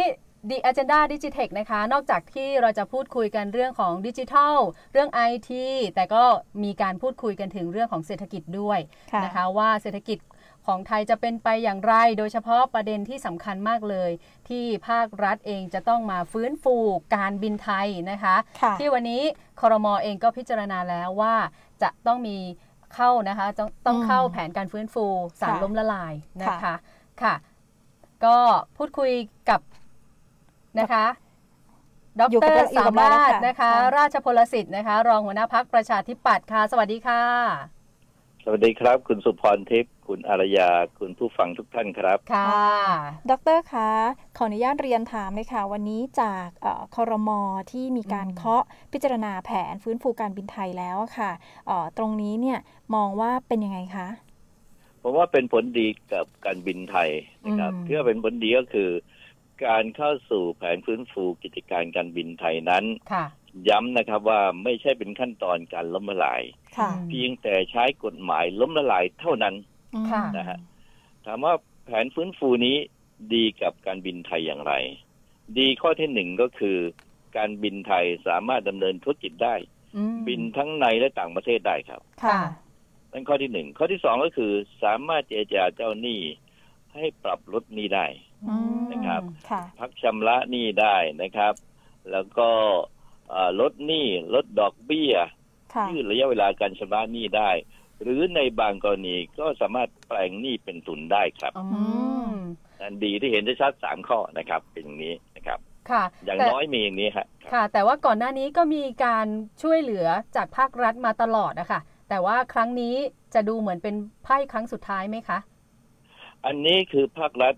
The Agenda Digitech นะคะ นอกจากที่เราจะพูดคุยกันเรื่องของดิจิทัล เรื่อง IT แต่ก็มีการพูดคุยกันถึงเรื่องของเศรษฐกิจด้วยค่ะนะคะว่าเศรษฐกิจของไทยจะเป็นไปอย่างไร โดยเฉพาะประเด็นที่สำคัญมากเลย ที่ภาครัฐเองจะต้องมาฟื้นฟูการบินไทยนะคะค่ะที่วันนี้คอรมอเองก็พิจารณาแล้วว่าจะต้องมีเข้านะคะต้องต้องอืมเข้าแผนการฟื้นฟูสารค่ะล้มละลายนะคะค่ะค่ะก็พูดคุยกับ นะคะดอยู่กับรเราอยู่สากับเรามารถแล้วค่ะนะคะ ค่ะ ราชพลสิทธิ์นะคะ รองหัวหน้าพักประชาธิปัตย์ค่ะ สวัสดีค่ะ สวัสดีครับ คุณสุพรทิพย์คุณอารยา คุณผู้ฟังทุกท่านครับ ค่ะ ดรคะขออนุญาตเรียนถามเลยค่ะ วันนี้จากเอ่อคอรมอที่มีการอืม เคาะพิจารณาแผนฟื้นฟูการบินไทยแล้วอะค่ะเอ่อตรงนี้เนี่ยมองว่าเป็นยังไงคะ ผมว่าเป็นผลดีกับการบินไทยนะครับอืม ที่ว่าเป็นผลดีก็คือ การเข้าสู่แผนฟื้นฟูกิจการการบินไทยนั้นค่ะย้ำนะครับว่าไม่ใช่เป็นขั้นตอนการล้มละลายค่ะอืมเพียงแต่ใช้กฎหมายล้มละลายเท่านั้นค่ะนะฮะถามว่าแผนฟื้นฟูนี้ดีกับการบินไทยอย่างไร ดีข้อที่หนึ่งก็คือ การบินไทยสามารถดำเนินธุรกิจได้อืมบินทั้งในและต่างประเทศได้ครับค่ะนั่นข้อที่หนึ่งข้อที่สองก็คือ สามารถเจรจาเจ้าหนี้ให้ปรับลดหนี้ได้อืม นะครับค่ะพักชำระหนี้ได้นะครับ แล้วก็เอ่อลดหนี้ลดดอกเบี้ยค่ะยืดระยะเวลาการชำระหนี้ได้ หรือในบางกรณีก็สามารถแปลงหนี้เป็นทุนได้ครับอืมอันดีที่เห็นได้ชัดสามข้อนะครับ เป็นอย่างนี้นะครับค่ะอย่างแต่น้อยมีอย่างนี้ฮะครับค่ะ แต่ว่าก่อนหน้านี้ก็มีการช่วยเหลือจากภาครัฐมาตลอดนะคะแต่ว่าครั้งนี้จะดูเหมือนเป็นไพ่ครั้งสุดท้ายไหมคะ อันนี้คือภาครัฐ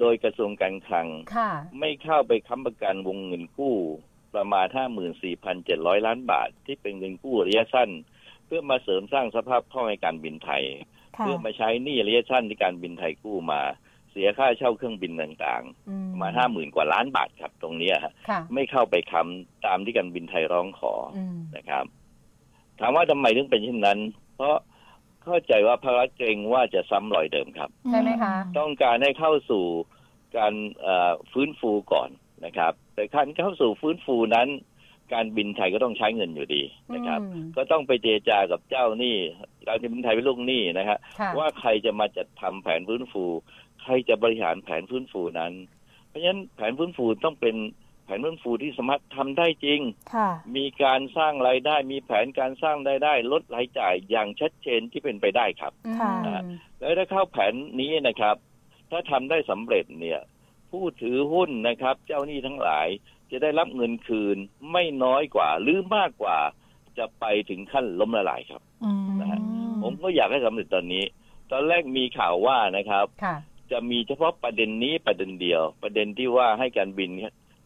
โดยกระทรวงการคลัง ค่ะ ไม่เข้าไปค้ำประกันวงเงินกู้ ประมาณ 54,700 ล้านบาท ที่เป็นเงินกู้ระยะสั้น เพื่อมาเสริมสร้างสภาพคล่องในการบินไทยค่ะเพื่อมาใช้หนี้ระยะสั้นที่การบินไทยกู้มา เสียค่าเช่าเครื่องบินต่างอืมๆมา50,000กว่าล้านบาทครับตรงเนี้ยฮะค่ะไม่เข้าไปค้ำตามที่การบินไทยร้องขออืมนะครับถามว่าทำไมถึงเป็นเช่นนั้น เพราะ เข้าใจว่าภาครัฐเกรงว่าจะซ้ำรอยเดิมครับ ใช่ไหมคะต้องการให้เข้าสู่การเอ่อฟื้นฟูก่อนนะครับ แต่การเข้าสู่ฟื้นฟูนั้น การบินไทยก็ต้องใช้เงินอยู่ดีนะครับอืมก็ต้องไปเจรจากับเจ้าหนี้การบินไทยเป็นลูกหนี้นะฮะค่ะว่าใครจะมาจัดทำแผนฟื้นฟู ใครจะบริหารแผนฟื้นฟูนั้น เพราะฉะนั้นแผนฟื้นฟูต้องเป็น แผนฟื้นฟูที่สามารถทำได้จริงค่ะมีการสร้างรายได้ มีแผนการสร้างรายได้ ลดรายจ่ายอย่างชัดเจนที่เป็นไปได้ครับค่ะอืมแล้วถ้าเข้าแผนนี้นะครับ ถ้าทำได้สำเร็จเนี่ย ผู้ถือหุ้นนะครับ เจ้าหนี้ทั้งหลายจะได้รับเงินคืนไม่น้อยกว่า หรือมากกว่าจะไปถึงขั้นล้มละลายครับอืมนะฮะผมก็อยากให้สำเร็จตอนนี้ ตอนแรกมีข่าวว่านะครับค่ะจะมีเฉพาะประเด็นนี้ประเด็นเดียว ประเด็นที่ว่าให้การบิน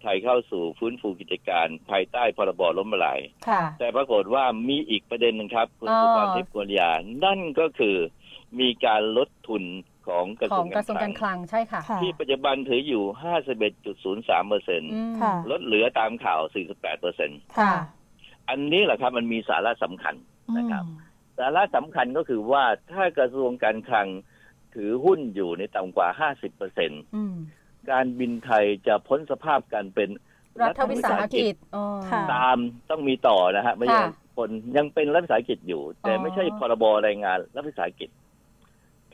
ไทยเข้าสู่ฟื้นฟูกิจการภายใต้พรบล้มละลาย ค่ะ แต่ปรากฏว่ามีอีกประเด็นหนึงครับ คุณอ๋อ สุภาพทิพย์กุลยา นั่นก็คือมีการลดทุนของกระทขรอวงงกระทรวงกาการรคคลังลังใช่ค่ะค่ะ ที่ปัจจุบันถืออยู่ 51.03เปอร์เซ็นต์อืมค่ะ ลดเหลือตามข่าว 48เปอร์เซ็นต์ค่ะอันนี้แหละครับมันมีสาระสำคัญ นะครับ อืมสาระสำคัญก็คือว่าถ้ากระทรวงการคลังถือหุ้นอยู่ในต่ำกว่า 50เปอร์เซ็นต์ อืม การบินไทยจะพ้นสภาพการเป็นรัฐวิสาหกิจอ๋อค่ะ ตามต้องมีต่อนะฮะไม่ใช่ค่ะคนยังเป็นรัฐวิสาหกิจอยู่ แต่อ๋อ ไม่ใช่พรบแรงงานรัฐวิสาหกิจ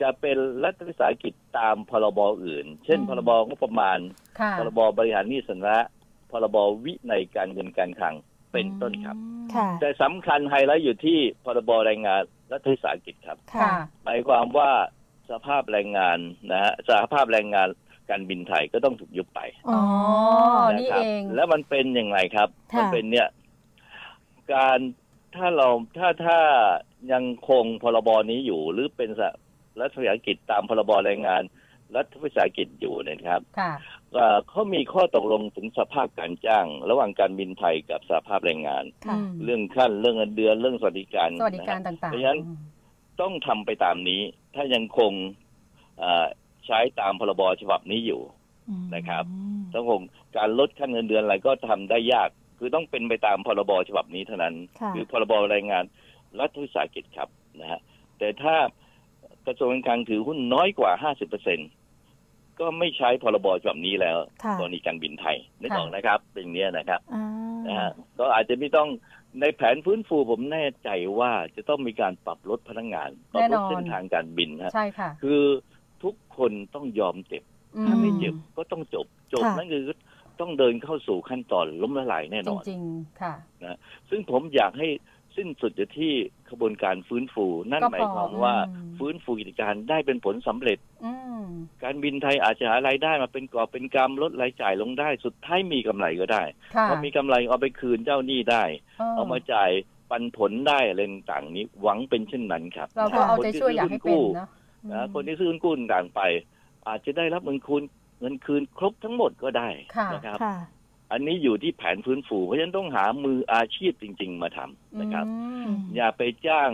จะเป็นรัฐวิสาหกิจตามพรบอื่น เช่น พรบงบประมาณ ค่ะพรบ บริหารหนี้สาธารณะพรบ วินัยการเงินการคลังเป็นต้นครับ ค่ะ แต่สำคัญไฮไลท์อยู่ที่พรบแรงงานรัฐวิสาหกิจครับ ค่ะหมายความว่าสภาพแรงงานนะฮะสภาพแรงงาน การบินไทยก็ต้องถูกยุบไปอ๋อนะนี่ครับเองแล้วมันเป็นยังไงครับค่ะมัเป็นเนี่ย การถ้าเราถ้าถ้ายังคงพรบนี้อยู่ หรือเป็นสะรัฐวิสาหกิจตามพรบแรงงาน รัฐวิสาหกิจอยู่นะครับค่ะเอ่อเขามีข้อตกลงถึงสภาพการจ้าง ระหว่างการบินไทยกับสภาพแรงงานค่ะอืมเรื่องขั้นเรื่องเงินเดือนเรื่องสวัสดิการสวัสดิการนะฮะต่างเพราะฉะนั้นๆอืมต้องทำไปตามนี้ ถ้ายังคงเอ่อ ใช้ตามพรบฉบับนี้อยู่อืมนะครับต้องคงการลดขั้นเงินเดือนอะไรก็ทำได้ยาก คือต้องเป็นไปตามพรบฉบับนี้เท่านั้นค่ะคือพรบแรงงานรัฐวิสาหกิจครับนะฮะแต่ถ้ากระทรวงการคลังถือหุ้นน้อยกว่า50เปอร์เซ็นก็ไม่ใช้พรบฉบับนี้แล้วค่ะกรณีการบินไทยนึกค่ะออกนะครับ เป็นอย่างเนี้ยนะครับอ่านะฮะก็อาจจะไม่ต้องในแผนฟื้นฟูผมแน่ใจว่าจะต้องมีการปรับลดพนักงานปรับแน่ลนดอนเส้นทางการบินฮะใช่ค่ะ คือ ทุกคนต้องยอมเจ็บอืถ้าไม่เจ็บก็ต้องจบ จบค่ะนั่นคือต้องเดินเข้าสู่ขั้นตอนล้มละลายแน่จนอนริงๆค่ะซึ่งผมอยากให้สิ้นสุดอยู่ที่ขบวนการฟื้นฟู นั่นก็พอหมายความว่าอืมฟื้นฟูกิจการได้เป็นผลสำเร็จอืมการบินไทยอาจจะหารายได้มาเป็นกอบเป็นกำลดรายจ่ายลงได้ สุดท้ายมีกำไรก็ได้ค่ะพอมีกำไรเอาไปคืนเจ้าหนี้ได้เออเอามาจ่ายปันผลได้อะไรต่างๆนี้หวังเป็นเช่นนั้นครับเราก็เอาใจช่วยอยากให้เป็นเนอะ นะคนที่ซื้อหุ้นกู้ต่างๆไป อาจจะได้รับเงินคืนเงินคืนครบทั้งหมดก็ได้ค่ะนะครับค่ะอันนี้อยู่ที่แผนฟื้นฟู เพราะฉะนั้นต้องหามืออาชีพจริง ๆ มาทำนะครับอืมอย่าไปจ้าง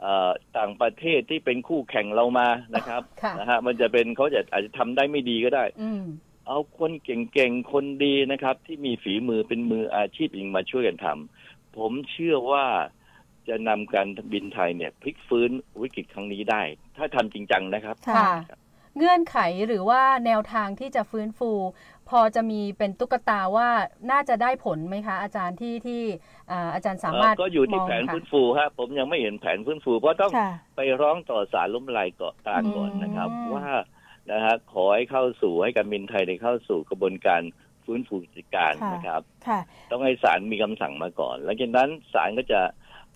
เอ่อต่างประเทศที่เป็นคู่แข่งเรามานะครับค่ะนะฮะมันจะเป็นเขาจะอาจจะทำได้ไม่ดีก็ได้อืมเอาคนเก่งๆ คนดีนะครับ ที่มีฝีมือเป็นมืออาชีพจริงมาช่วยกันทำผมเชื่อว่า จะนำการบินไทยเนี่ยพลิกฟื้นวิกฤตครั้งนี้ได้ ถ้าทำจริงจังนะครับ ค่ะ เงื่อนไขหรือว่าแนวทางที่จะฟื้นฟู พอจะมีเป็นตุ๊กตาว่าน่าจะได้ผลไหมคะ อาจารย์ที่ที่อ่าอาจารย์สามารถเอ่อก็อยู่ที่มงแผนค่ะฟื้นฟูฮะผมยังไม่เห็นแผนฟื้นฟู เพราะต้องค่ะ ไปร้องต่อศาลล้มละลายเกาะกลางก่อนนะครับ อืม ว่านะฮะขอให้เข้าสู่ให้การบินไทยได้เข้าสู่กระบวนการฟื้นฟูกิจการค่ะ นะครับ ค่ะ ต้องให้ศาลมีคำสั่งมาก่อน หลังจากนั้นศาลก็จะ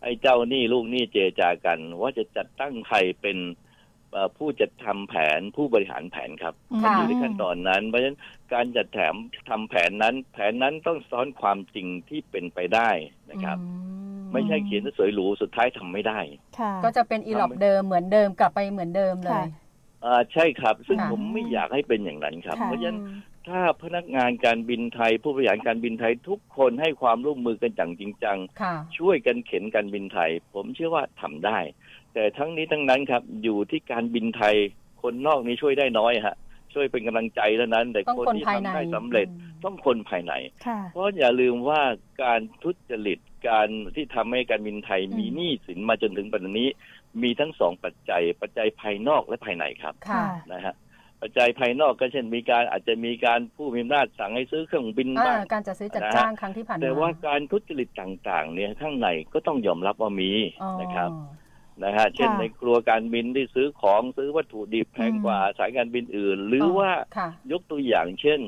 ให้เจ้าหนี้ลูกหนี้เจรจากัน ว่าจะจัดตั้งใครเป็นเอ่อผู้จัดทำแผนผู้บริหารแผนครับค่ะมันอยู่ในขั้นตอนนั้น เพราะฉะนั้นการจัดแถมทำแผนนั้น แผนนั้นต้องซ้อนความจริงที่เป็นไปได้นะครับอืไม่ใช่เขียนสวยหรูสุดท้ายทำไม่ได้ค่ะก็จะเป็นอีหลอบเดิมเหมือนเดิมกลับไปเหมือนเดิมเลค่ะยอ่าใช่ครับ ซึ่งค่ะผมไม่อยากให้เป็นอย่างนั้นครับค่ะเพราะฉะนั้น ถ้าพนักงานการบินไทย ผู้บริหารการบินไทยทุกคนให้ความร่วมมือกันอย่างจริงจัง ค่ะ ช่วยกันเข็นการบินไทย ผมเชื่อว่าทำได้ แต่ทั้งนี้ทั้งนั้นครับ อยู่ที่การบินไทยคนนอกนี้ช่วยได้น้อยฮะ ช่วยเป็นกำลังใจเท่านั้น แต่ต้องคนคนที่ภายในทำได้สำเร็จอืม ต้องคนภายใน ค่ะ เพราะอย่าลืมว่าการทุจริตการที่ทำให้การบินไทยอืมมีหนี้สินมาจนถึงปัจจุบันนี้ มีทั้งสองปัจจัย ปัจจัยภายนอกและภายในครับค่ะ นะฮะ ปัจจัยภายนอกก็เช่นมีการอาจจะมีการผู้มีอำนาจสั่งให้ซื้อเครื่องบินอ่าบ้าง การจัดซื้อจัดนะฮะจ้างครั้งที่ผ่านมาแต่ว่าการทุจริตต่าง ๆ เนี่ยข้างในก็ต้องยอมรับว่ามีอ๋อนะครับนะฮะเช่นค่ะในครัวการบินที่ซื้อของซื้อวัตถุดิบแพงกว่าสายการบินอื่น หรือว่าค่ะยกตัวอย่างเช่น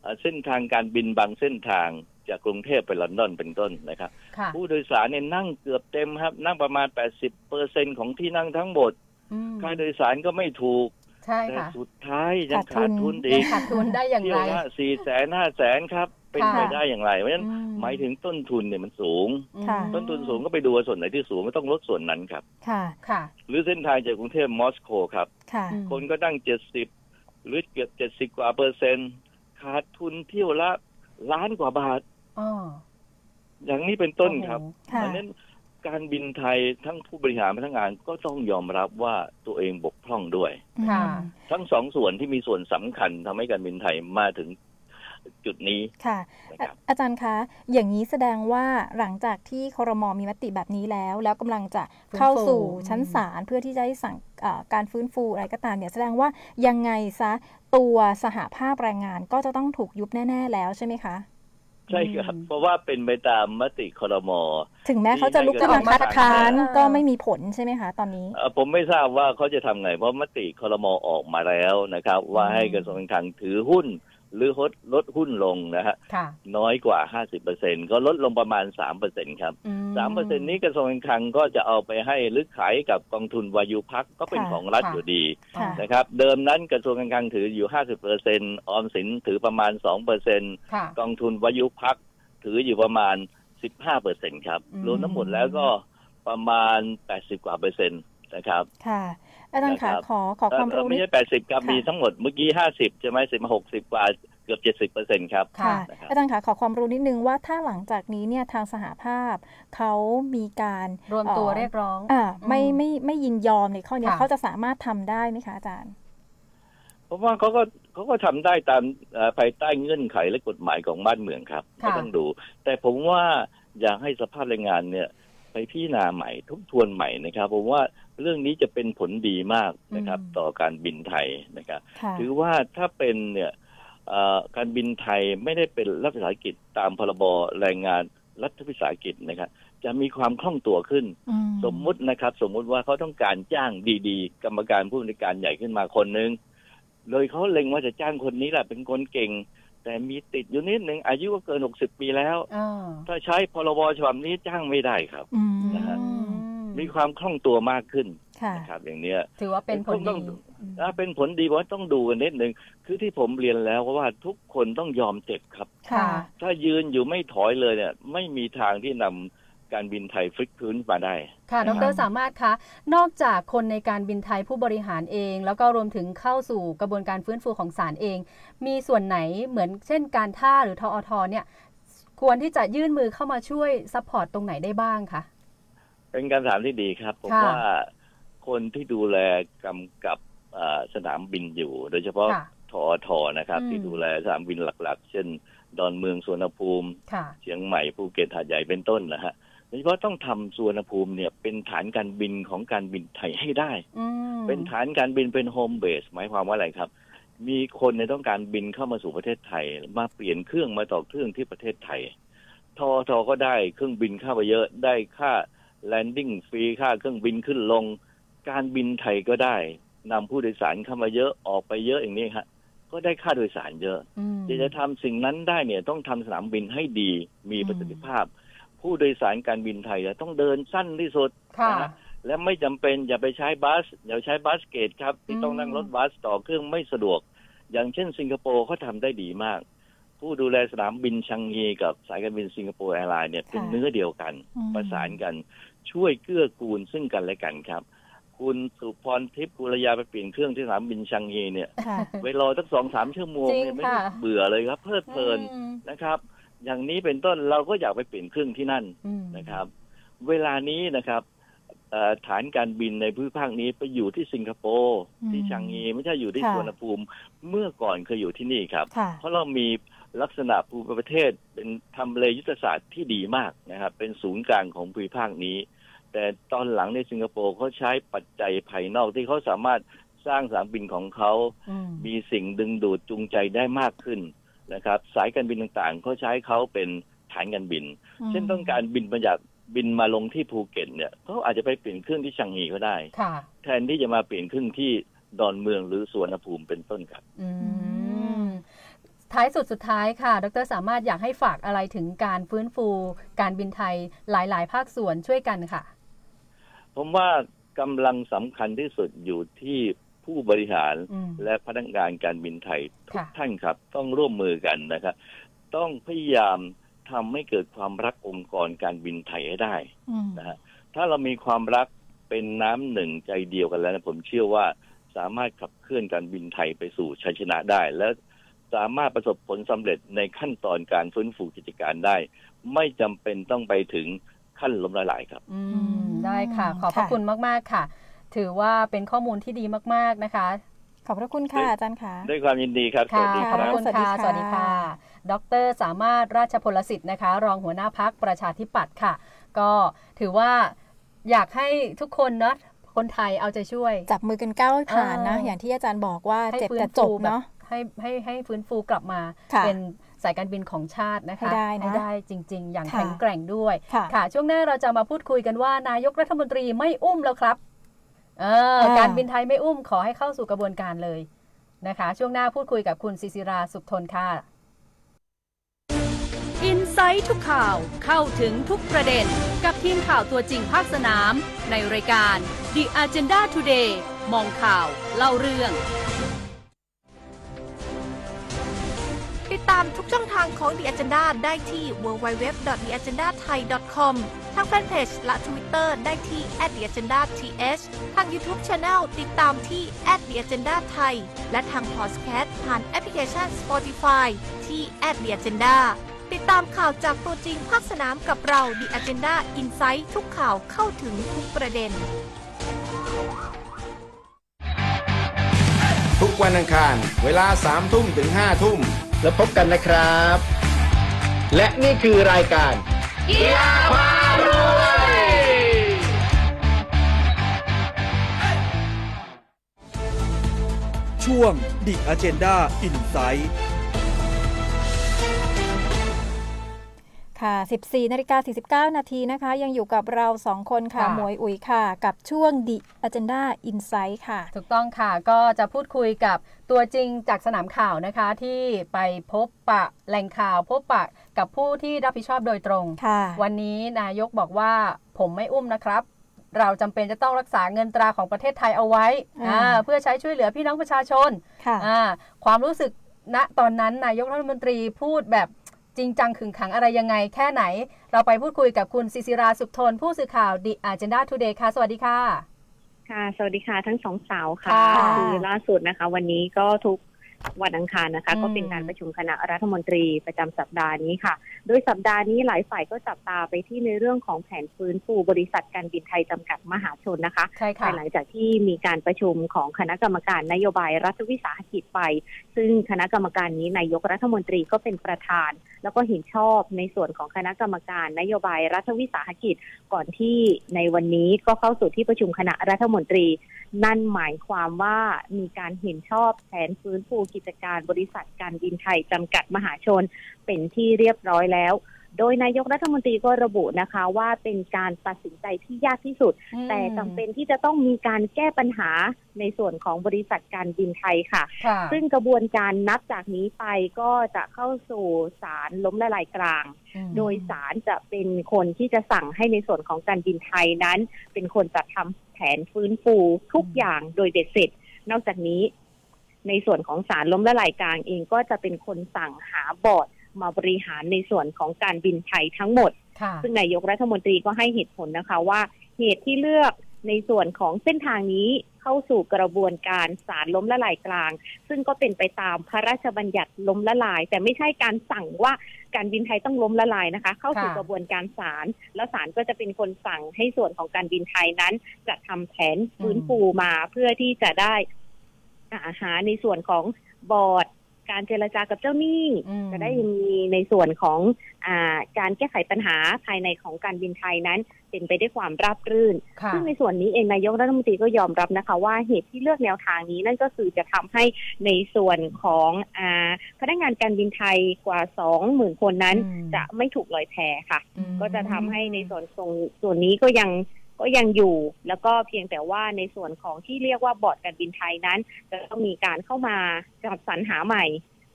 เอ่อเส้นทางการบินบางเส้นทางจากกรุงเทพไปลอนดอนเป็นต้นนะครับค่ะผู้โดยสารเนี่ยนั่งเกือบเต็มครับ นั่งประมาณ 80เปอร์เซ็นของที่นั่งทั้งหมดอืมค่าโดยสารก็ไม่ถูก ใช่แต่ค่ะสุดท้ายยังขาขาดดทุทุนนอีกขาดทุนได้อย่างเที่ยไร วละสี่แสนห้าแสนครับ เป็นค่ะ ไปได้อย่างไร เพราะฉะนั้นอืหมายถึงต้นทุนเนี่ยมันสูงค่ะ ต้นทุนสูงก็ไปดูว่าส่วนไหนที่สูงก็ต้องลดส่วนนั้นครับ ค่ะ ค่ะ หรือเส้นทางจากกรุงเทพมอสโกครับ ค่ะ อืม คนก็ตั้งเจ็ดสิบหรือเกือบเจ็ดสิบกว่าเปอร์เซ็นต์ขาดทุนเที่ยวละล้านกว่าบาท อ๋ออย่างนี้เป็นต้นครับโอ้โห ค่ะ ดังนั้น การบินไทยทั้งผู้บริหารพนักงานก็ต้องยอมรับว่าตัวเองบกพร่องด้วย ค่ะอืมทั้งสองส่วนที่มีส่วนสำคัญทำให้การบินไทยมาถึงจุดนี้ค่ะ นะครับอาอาจารย์คะ อย่างนี้แสดงว่าหลังจากที่ครมมีมติแบบนี้แล้ว แล้วกำลังจะเข้าสู่ชั้นศาลเพื่อที่จะให้สั่งเอ่อการฟื้นฟูอะไรก็ตามเนี่ยแสดงว่ายังไงซะตัวสหภาพแรงงานก็จะต้องถูกยุบแน่ ๆ แล้วใช่ไหมคะ ใช่ครับอืมเพราะว่าเป็นไปตามมติครมถึงแม้เขาจะลุกขึ้นมาคัดค้านอ่าก็ไม่มีผลใช่ไหมคะตอนนี้เอ่อผมไม่ทราบว่าเขาจะทำไง เพราะมติครมออกมาแล้วนะครับ ว่าให้กระทรวงการคลังถือหุ้น หรือลดลดหุ้นลงนะฮะค่ะ น้อยกว่า 50%ก็ลดลงประมาณ 3%ครับ อืม3%นี้กระทรวงการคลังก็จะเอาไปให้หรือขายกับกองทุนวายุพักก็เป็นค่ะของรัฐค่ะ อยู่ดีค่ะ นะครับ เดิมนั้นกระทรวงการคลังถืออยู่ 50%ออมสินถือประมาณ 2%ค่ะ กองทุนวายุพักถืออยู่ประมาณ 15%ครับ อืม รวมทั้งหมดแล้วก็ประมาณ 80 กว่าเปอร์เซ็นต์นะครับ ค่ะ อาจารย์คะนะครับขอขอความเอ่รู้อไม่นิดใช่แปดสิบครับค่ะมีทั้งหมดเมื่อกี้ห้าสิบใช่ไหมสิบหกสิบกว่าเกือบเจ็ดสิบเปอร์เซ็นต์ครับค่ะนะครับอาจารย์คะขอความรู้นิดนึงว่าถ้าหลังจากนี้เนี่ยทางสหภาพเขามีการรวมตัวอ่อเรียกร้องอ่าไม่อืมไม่ไม่ยินยอมในข้อเนี้ยค่ะเขาจะสามารถทำได้ไหมคะอาจารย์เพราะว่าเขาก็เขาก็ทำได้ตามเอ่อภายใต้เงื่อนไขและกฎหมายของบ้านเมืองครับค่ะก็ต้องดู แต่ผมว่าอยากให้สภาพแรงงานเนี่ย ไปพิจารณาใหม่ทบทวนใหม่นะครับผมว่าเรื่องนี้จะเป็นผลดีมากนะครับอืมต่อการบินไทยนะครับค่ะถือว่าถ้าเป็นเนี่ยเอ่อการบินไทยไม่ได้เป็นรัฐวิสาหกิจตามพรบแรงงานรัฐวิสาหกิจนะครับ จะมีความคล่องตัวขึ้นอืสมมุตินะครับ สมมุติว่าเขาต้องการจ้างดีๆ กรรมการผู้บริการใหญ่ขึ้นมาคนหนึ่งโดยเขาเล็งว่าจะจ้างคนนี้แหละเป็นคนเก่ง แต่มีติดอยู่นิดหนึ่งอายุก็เกินหกสิบปีแล้วอ่าถ้าใช้พรบฉบับนี้จ้างไม่ได้ครับอืมนะฮะอืมมีความคล่องตัวมากขึ้นค่ะนะครับอย่างเนี้ยถือว่าเป็นผลต้ดีองถ้าเป็นผลดีว่าต้องดูกันนิดหนึ่งคือที่ผมเรียนแล้วว่าทุกคนต้องยอมเจ็บครับค่ะถ้ายืนอยู่ไม่ถอยเลยเนี่ย ไม่มีทางที่นำ การบินไทยพลิกฟื้นมาได้ ค่ะดนะครัรบสามารถคะ นอกจากคนในการบินไทยผู้บริหารเอง แล้วก็รวมถึงเข้าสู่กระบวนการฟื้นฟูของศาลเอง มีส่วนไหนเหมือนเช่นการท่าหรือทอทเนี่ยควรที่จะยื่นมือเข้ามาช่วย support ตรงไหนได้บ้างคะ เป็นการถามที่ดีครับ ผมค่ะว่าคนที่ดูแลกำกับอ่าสนามบินอยู่ โดยเฉพาะค่ะทอทอนะครับอืมที่ดูแลสนามบินหลักๆ เช่น ดอนเมืองสุวรรณภูมิค่ะเชียงใหม่ภูเก็ตหาดใหญ่เป็นต้นนะฮะโด ยเฉพาะต้องทำสุวรรณภูมิเนี่ยเป็นฐานการบินของการบินไทยให้ได้อืมเป็นฐานการบินเป็น home base หมายความว่าอะไรครับ มีคนในยต้องการบินเข้ามาสู่ประเทศไทย มาเปลี่ยนเครื่องมาต่อเครื่องที่ประเทศไทย ทอทอก็ได้เครื่องบินเข้าไปเยอะได้ค่า landing fee ค่าเครื่องบินขึ้นลง การบินไทยก็ได้นำผู้โดยสารเข้ามาเยอะออกไปเยอะอย่างนี้ฮะก็ได้ค่าโดยสารเยอะอืมจะจะทำสิ่งนั้นได้เนี่ยต้องทำสนามบินให้ดีมีประสิทธิภาพ ผู้โดยสารการบินไทยจะต้องเดินสั้นที่สุดค่ะนะฮะและไม่จำเป็นอย่าไปใช้ bus อย่าใช้ bus gate ครับ ที่อืมต้องนั่งรถบัสต่อเครื่องไม่สะดวก อย่างเช่นสิงคโปร์เขาทำได้ดีมาก ผู้ดูแลสนามบินชางงีกับสายการบินสิงคโปร์แอร์ไลน์เนี่ยเป็นค่ะเนื้อเดียวกันอืมประสานกันช่วยเกื้อกูลซึ่งกันและกันครับ คุณสุพรทิพย์กุลยาไปเปลี่ยนเครื่องที่สนามบินชังฮีเนี่ยค่ะเวลาตั้งสองสามชั่วโมงจริงเนี่ยไม่ค่ะได้เบื่อเลยครับ เพลิดเพลินอืมนะครับ อย่างนี้เป็นต้นเราก็อยากไปเปลี่ยนเครื่องที่นั่นอืมนะครับ เวลานี้นะครับเอ่อฐานการบินในภูมิภาคนี้ไปอยู่ที่สิงคโปร์อืมที่ชางงีไม่ใช่อยู่ที่ค่ะสวนภูมิเมื่อก่อนเคยอยู่ที่นี่ครับค่ะเพราะเรามีลักษณะภูมิประเทศเป็นทำเลยุทธศาสตร์ที่ดีมากนะครับ เป็นศูนย์กลางของภูมิภาคนี้ แต่ตอนหลังในสิงคโปร์เขาใช้ปัจจัยภายนอกที่เขาสามารถสร้างสนามบินของเขาอืมมีสิ่งดึงดูดจูงใจได้มากขึ้น นะครับ สายการบินต่างๆเขาใช้เขาเป็นฐานการบิน เช่นต้องการบินมาจากบินมาลงที่ภูเก็ตเนี่ยเขาอาจจะไปเปลี่ยนเครื่องที่ชังฮีก็ได้ค่ะแทนที่จะมาเปลี่ยนเครื่องที่ดอนเมืองหรือสวนภูมิเป็นต้นครับอืมท้ายสุดสุดท้ายค่ะ ดรสามารถอยากให้ฝากอะไรถึงการฟื้นฟู การบินไทยหลาย ๆ ภาคส่วนช่วยกันค่ะ ผมว่ากำลังสำคัญที่สุดอยู่ที่ ผู้บริหารอืมและพนักงานการบินไทยทุกค่ะท่านครับ ต้องร่วมมือกันนะครับ ต้องพยายามทำให้เกิดความรักองค์กรการบินไทยให้ได้อืมนะฮะถ้าเรามีความรักเป็นน้ำหนึ่งใจเดียวกันแล้วนะผมเชื่อว่าสามารถขับเคลื่อนการบินไทยไปสู่ชัยชนะได้ และสามารถประสบผลสำเร็จในขั้นตอนการฟื้นฟูกิจการได้ ไม่จำเป็นต้องไปถึงขั้นล้มละลายครับอือืมมได้ค่ะ ขอบพระค่ะคุณมาก ๆ ค่ะ ถือว่าเป็นข้อมูลที่ดีมาก ๆ นะคะ ขอบพระคุณค่ะอาจารย์ค่ะด้วยความยินดีครับสค่ะวัสดีขคอบพรับระคุณสวัสดีค่ะค่ะสวัสดีค่ะ ดร สามารถราชพลสิทธิ์นะคะ รองหัวหน้าพักประชาธิปัตย์ค่ะ ก็ถือว่าอยากให้ทุกคนเนาะคนไทยเอาใจช่วย จับมือกันก้าวให้ผ่านนะเออออย่างที่อาจารย์บอกว่าให้เจ็บฟื้แต่นจฟูบแบบเนาะให้ให้ให้ฟื้นฟูกลับมาค่ะเป็นสายการบินของชาตินะคะให้ได้นะได้จริง ๆ อย่างค่ะแข็งแกร่งด้วยค่ะค่ะ ช่วงหน้าเราจะมาพูดคุยกันว่านายกรัฐมนตรีไม่อุ้มแล้วครับ เอออ่าการบินไทยไม่อุ้มขอให้เข้าสู่กระบวนการเลยนะคะ ช่วงหน้าพูดคุยกับคุณศิศิราสุขทนค่ะอินไซต์ทุกข่าวเข้าถึงทุกประเด็น กับทีมข่าวตัวจริงภาคสนาม ในรายการ The Agenda Today มองข่าว เล่าเรื่อง ตามทุกช่องทางของ The Agenda ได้ที่ www.theagendathai.com ทางแฟนเพจและ Twitter ได้ที่ @theagendath ทาง YouTube Channel ติดตามที่ @theagendathai และทางพอดแคสต์ผ่านแอปพลิเคชัน Spotify ที่ @theagenda ติดตามข่าวจากตัวจริงภาคสนามกับเรา The Agenda Insight ทุกข่าวเข้าถึงทุกประเด็น กวันอังคาร เวลา3ทุ่มถึง5ทุ่ม แล้วพบกันนะครับ และนี่คือรายการกีฬาพารวยช่วงดิกอเจนดาอินไซต์ ค่ะ 14นาฬิกา49 นาทีนะคะ ยังอยู่กับเรา 2 คนค่ะ ค่ะ หมวยอุ๋ยค่ะ กับช่วง The Agenda Insight ค่ะ ถูกต้องค่ะ ก็จะพูดคุยกับตัวจริงจากสนามข่าวนะคะ ที่ไปพบปะแหล่งข่าวพบปะกับผู้ที่รับผิดชอบโดยตรง ค่ะ วันนี้นายกบอกว่าผมไม่อุ้มนะครับ เราจำเป็นจะต้องรักษาเงินตราของประเทศไทยเอาไว้อ่า อ่าเพื่อใช้ช่วยเหลือพี่น้องประชาชนค่ะ อ่าความรู้สึกณตอนนั้นนายกรัฐมนตรีพูดแบบ จริงจังขึงขังอะไรยังไงแค่ไหน เราไปพูดคุยกับคุณศิศิราสุขทน ผู้สื่อข่าว The Agenda Today ค่ะ สวัสดีค่ะ ค่ะ สวัสดีค่ะทั้งสองสาวค่ะ ค่ะ คือล่าสุดนะคะ วันนี้ก็ทุก วันอังคารนะคะอืมก็เป็นการประชุมคณะรัฐมนตรีประจำสัปดาห์นี้ค่ะ โดยสัปดาห์นี้หลายฝ่ายก็จับตาไปที่ในเรื่องของแผนฟื้นฟูบริษัทการบินไทยจำกัดมหาชนนะคะใช่ค่ะภายหลังจากที่มีการประชุมของคณะกรรมการนโยบายรัฐวิสาหกิจไป ซึ่งคณะกรรมการนี้นายกรัฐมนตรีก็เป็นประธาน แล้วก็เห็นชอบในส่วนของคณะกรรมการนโยบายรัฐวิสาหกิจก่อนที่ในวันนี้ก็เข้าสู่ที่ประชุมคณะรัฐมนตรี นั่นหมายความว่ามีการเห็นชอบแผนฟื้นฟูกิจการบริษัทการบินไทยจำกัดมหาชนเป็นที่เรียบร้อยแล้ว โดยนายกรัฐมนตรีก็ระบุนะคะ ว่าเป็นการตัดสินใจที่ยากที่สุดอืมแต่จำเป็นที่จะต้องมีการแก้ปัญหาในส่วนของบริษัทการบินไทยค่ะค่ะซึ่งกระบวนการนับจากนี้ไปก็จะเข้าสู่ศาลล้มละลายกลางอืมโดยศาลจะเป็นคนที่จะสั่งให้ในส่วนของการบินไทยนั้น เป็นคนจัดทำแผนฟื้นฟูทุกอย่างโดยเบ็ดเสร็จ นอกจากนี้ ในส่วนของศาลล้มละลายกลางเองก็จะเป็นคนสั่งหาบอร์ด มาบริหารในส่วนของการบินไทยทั้งหมดค่ะซึ่งนายกรัฐมนตรีก็ให้เหตุผลนะคะว่าเหตุที่เลือกในส่วนของเส้นทางนี้เข้าสู่กระบวนการศาลล้มละลายกลาง ซึ่งก็เป็นไปตามพระราชบัญญัติล้มละลาย แต่ไม่ใช่การสั่งว่าการบินไทยต้องล้มละลายนะคะ เข้าสู่ค่ะกระบวนการศาลแล้วศาลก็จะเป็นคนสั่งให้ส่วนของการบินไทยนั้นจะทำแผนฟื้นฟูมาเพื่อที่จะได้อ่าหาในส่วนของบอร์ด การเจรจากับเจ้าหนี้ อืม จะได้มีในส่วนของอาการแก้ไขปัญหาภายในของการบินไทยนั้น เป็นไปได้วยความราบรื่น ค่ะ ซึ่งในส่วนนี้เองนายกรัฐมนตรีก็ยอมรับนะคะว่าเหตุที่เลือกแนวทางนี้นั่นก็คือจะทำให้ในส่วนของอาพนักงานการบินไทยกว่าสองหมื่นคนนั้น อืม จะไม่ถูกลอยแพค่ะ อืม ก็จะทำให้ในส่วนตรงส่วนนี้ก็ยัง ก็ยังอยู่ แล้วก็เพียงแต่ว่าในส่วนของที่เรียกว่าบอร์ดการบินไทยนั้น จะต้องมีการเข้ามาจัดสรรหาใหม่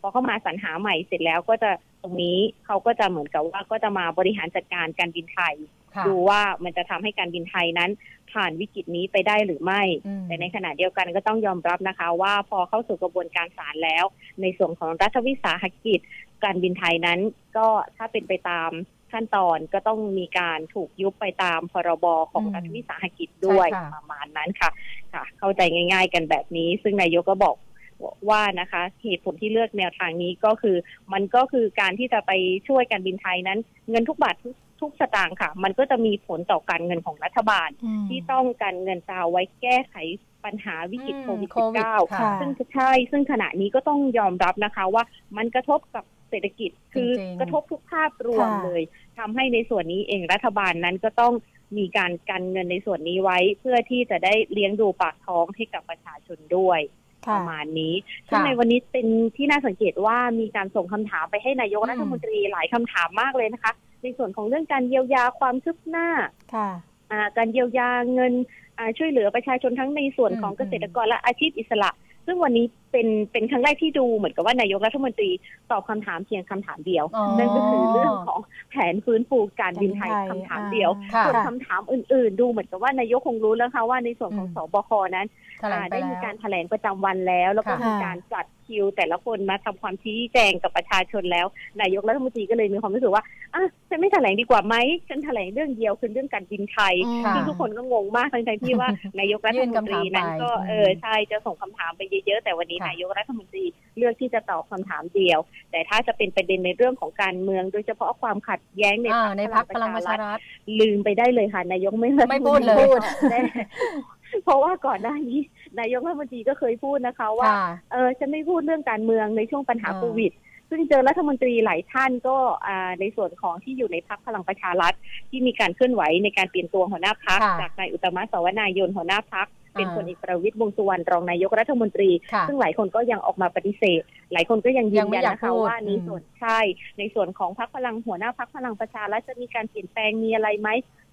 พอเข้ามาสรรหาใหม่เสร็จแล้วก็จะตรงนี้เขาก็จะเหมือนกับว่าก็จะมาบริหารจัดการการบินไทยค่ะดูว่ามันจะทำให้การบินไทยนั้น ผ่านวิกฤตนี้ไปได้หรือไม่อืมแต่ในขณะเดียวกันก็ต้องยอมรับนะคะ ว่าพอเข้าสู่กระบวนการศาลแล้ว ในส่วนของรัฐวิสาหกิจ การบินไทยนั้น ก็ถ้าเป็นไปตาม ขั้นตอนก็ต้องมีการถูกยุบไปตามพรบของอืมรัฐวิสาหกิจด้วยใช่ค่ะ ประมาณนั้นค่ะ ค่ะ เข้าใจง่าย ๆ กันแบบนี้ ซึ่งนายกก็บอกว่านะคะเหตุผลที่เลือกแนวทางนี้ก็คือ มันก็คือการที่จะไปช่วยการบินไทยนั้น เงินทุกบาททุกทุกสตางค์ค่ะ มันก็จะมีผลต่อการเงินของรัฐบาล อืม ที่ต้องการเงินจะเอาไว้แก้ไขปัญหาวิกฤตอืมโควิด โควิด -19 ค่ะซึ่งใช่ ซึ่งขณะนี้ก็ต้องยอมรับนะคะว่ามันกระทบกับ เศรษฐกิจคือจริงๆกระทบทุกภาพรวมค่ะเลยทำให้ในส่วนนี้เองรัฐบาลนั้นก็ต้องมีการกันเงินในส่วนนี้ไว้ เพื่อที่จะได้เลี้ยงดูปากท้องให้กับประชาชนด้วยปค่ะระมาณนี้ซึ่งในวันนี้เป็นที่น่าสังเกตว่ามีการส่งคำถามไปให้นายกอืมรัฐมนตรีหลายคำถามมากเลยนะคะ ในส่วนของเรื่องการเยียวยาความคืบหน้าค่ะอ่าการเยียวยาเงินอ่าช่วยเหลือประชาชนทั้งในส่วนของอืมเกษตรกรและอาชีพอิสระ ซึ่งวันนี้เป็นเป็นครั้งแรกที่ดูเหมือนกับว่านายกรัฐมนตรีตอบคำถามเพียงคำถามเดียว อ๋อ นั่นก็คือเรื่องของแผนฟื้นฟูการบินไทยการบินไทยคำถามเดียวค่ะส่วนคำถามอื่น ๆ ดูเหมือนกับว่านายกคงรู้แล้วค่ะว่าในส่วนของอืม สบคนั้นแถลงอ่าไปได้แล้วมีการแถลงประจำวันแล้ว แล้วก็ค่ะ มีการจัด คิว แต่ละคนมาทำความชี้แจงกับประชาชนแล้ว นายกรัฐมนตรีก็เลยมีความรู้สึกว่าอะฉันไม่แถลงดีกว่าไหมฉันแถลงเรื่องเดียวคือเรื่องการบินไทยค่ะซึ่งทุกคนก็งงมากทั้งๆที่ว่านายกรัฐมนตรีนั้นก็ยื่นคำถามไปเออใช่จะส่งคำถามไปเยอะๆแต่วันนี้ค่ะนายกรัฐมนตรีเลือกที่จะตอบคำถามเดียว แต่ถ้าจะเป็นประเด็นในเรื่องของการเมือง โดยเฉพาะความขัดแย้งในอ่าพรรคในพักพลังประชารัฐลืมไปได้เลยค่ะนายกไม่ไม่พูดเลยพูดแน่เพราะว่าก่อนหน้านี้ นายกรัฐมนตรีก็เคยพูดนะคะ ว่าค่ะเออฉันไม่พูดเรื่องการเมืองในช่วงปัญหาอ่าโควิดซึ่งเจอรัฐมนตรีหลายท่านก็อ่าในส่วนของที่อยู่ในพักพลังประชารัฐที่มีการเคลื่อนไหวในการเปลี่ยนตัวหัวหน้าพักค่ะจากนายอุตตมะสาวนายนหัวหน้าพัก เป็นอ่าพลเอกประวิตยวงษ์สุวรรณรองนายกรัฐมนตรีค่ะซึ่งหลายคนก็ยังออกมาปฏิเสธ หลายคนก็ยังยืยันงไม่ยันอยากนะคะพูดว่าในอืมส่วนใช่ ในส่วนของพรรคพลังหัวหน้าพรรคพลังประชารัฐจะมีการเปลี่ยนแปลงมีอะไรไหม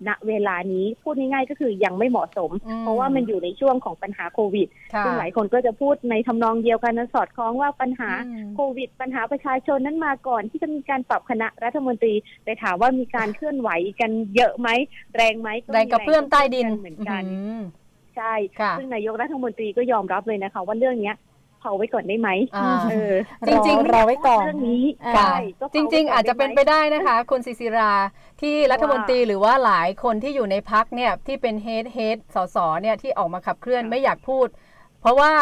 ณเวลานี้พูดง่ายๆก็คือยังไม่เหมาะสมอืมเพราะว่ามันอยู่ในช่วงของปัญหาโควิดค่ะซึ่งหลายคนก็จะพูดในทำนองเดียวกันนะสอดคล้องว่าปัญหาอืมโควิด ปัญหาประชาชนนั้นมาก่อน ที่จะมีการปรับคณะรัฐมนตรี แต่ถามว่ามีการเคลื่อนไหวกันเยอะไหมแรงไหมมีแรงกระเพื่อมใต้ดินเหมือนกันอืม ใช่ค่ะซึ่งนายกรัฐมนตรีก็ยอมรับเลยนะคะ ว่าเรื่องเนี้ยเผาไว้ก่อนได้ไหมอ่าเออจริงๆรอไว้ก่อนเรื่องนี้อ่าค่ะใช่ก็เผจไว้ริงๆก่อาจจะเป็นไปด้หมได้นะคะ คุณศิศิราที่รัฐมนตรีหรือว่าหลายคนที่อยู่ในพักเนี่ยที่เป็นเฮดเฮดสสเนี่ยที่ออกมาขับเคลื่อนค่ะไม่อยากพูด เพราะว่า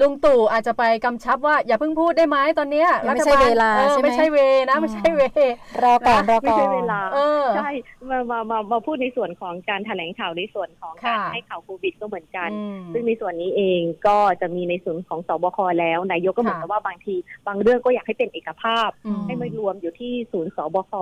ลุงตู่อาจจะไปกำชับว่าอย่าเพิ่งพูดได้ไหมตอนเนี้ยยังไม่รัฐใช่บาลเวลาออใช่ไหม ไม่ใช่เวนะไม่ใช่เว รอก่อนรอไม่ก่อใช่นเวลาเออใช่มามามามาพูดในส่วนของการแถลงข่าวในส่วนของการค่ะให้ข่าวโควิดก็เหมือนกัน อืม ซึ่งในส่วนนี้เองก็จะมีในส่วนของสบคแล้วนายกก็เหมือนกับว่าบางที บางเรื่องก็อยากให้เป็นเอกภาพ อืม ให้ไม่รวมอยู่ที่ศูนย์สบค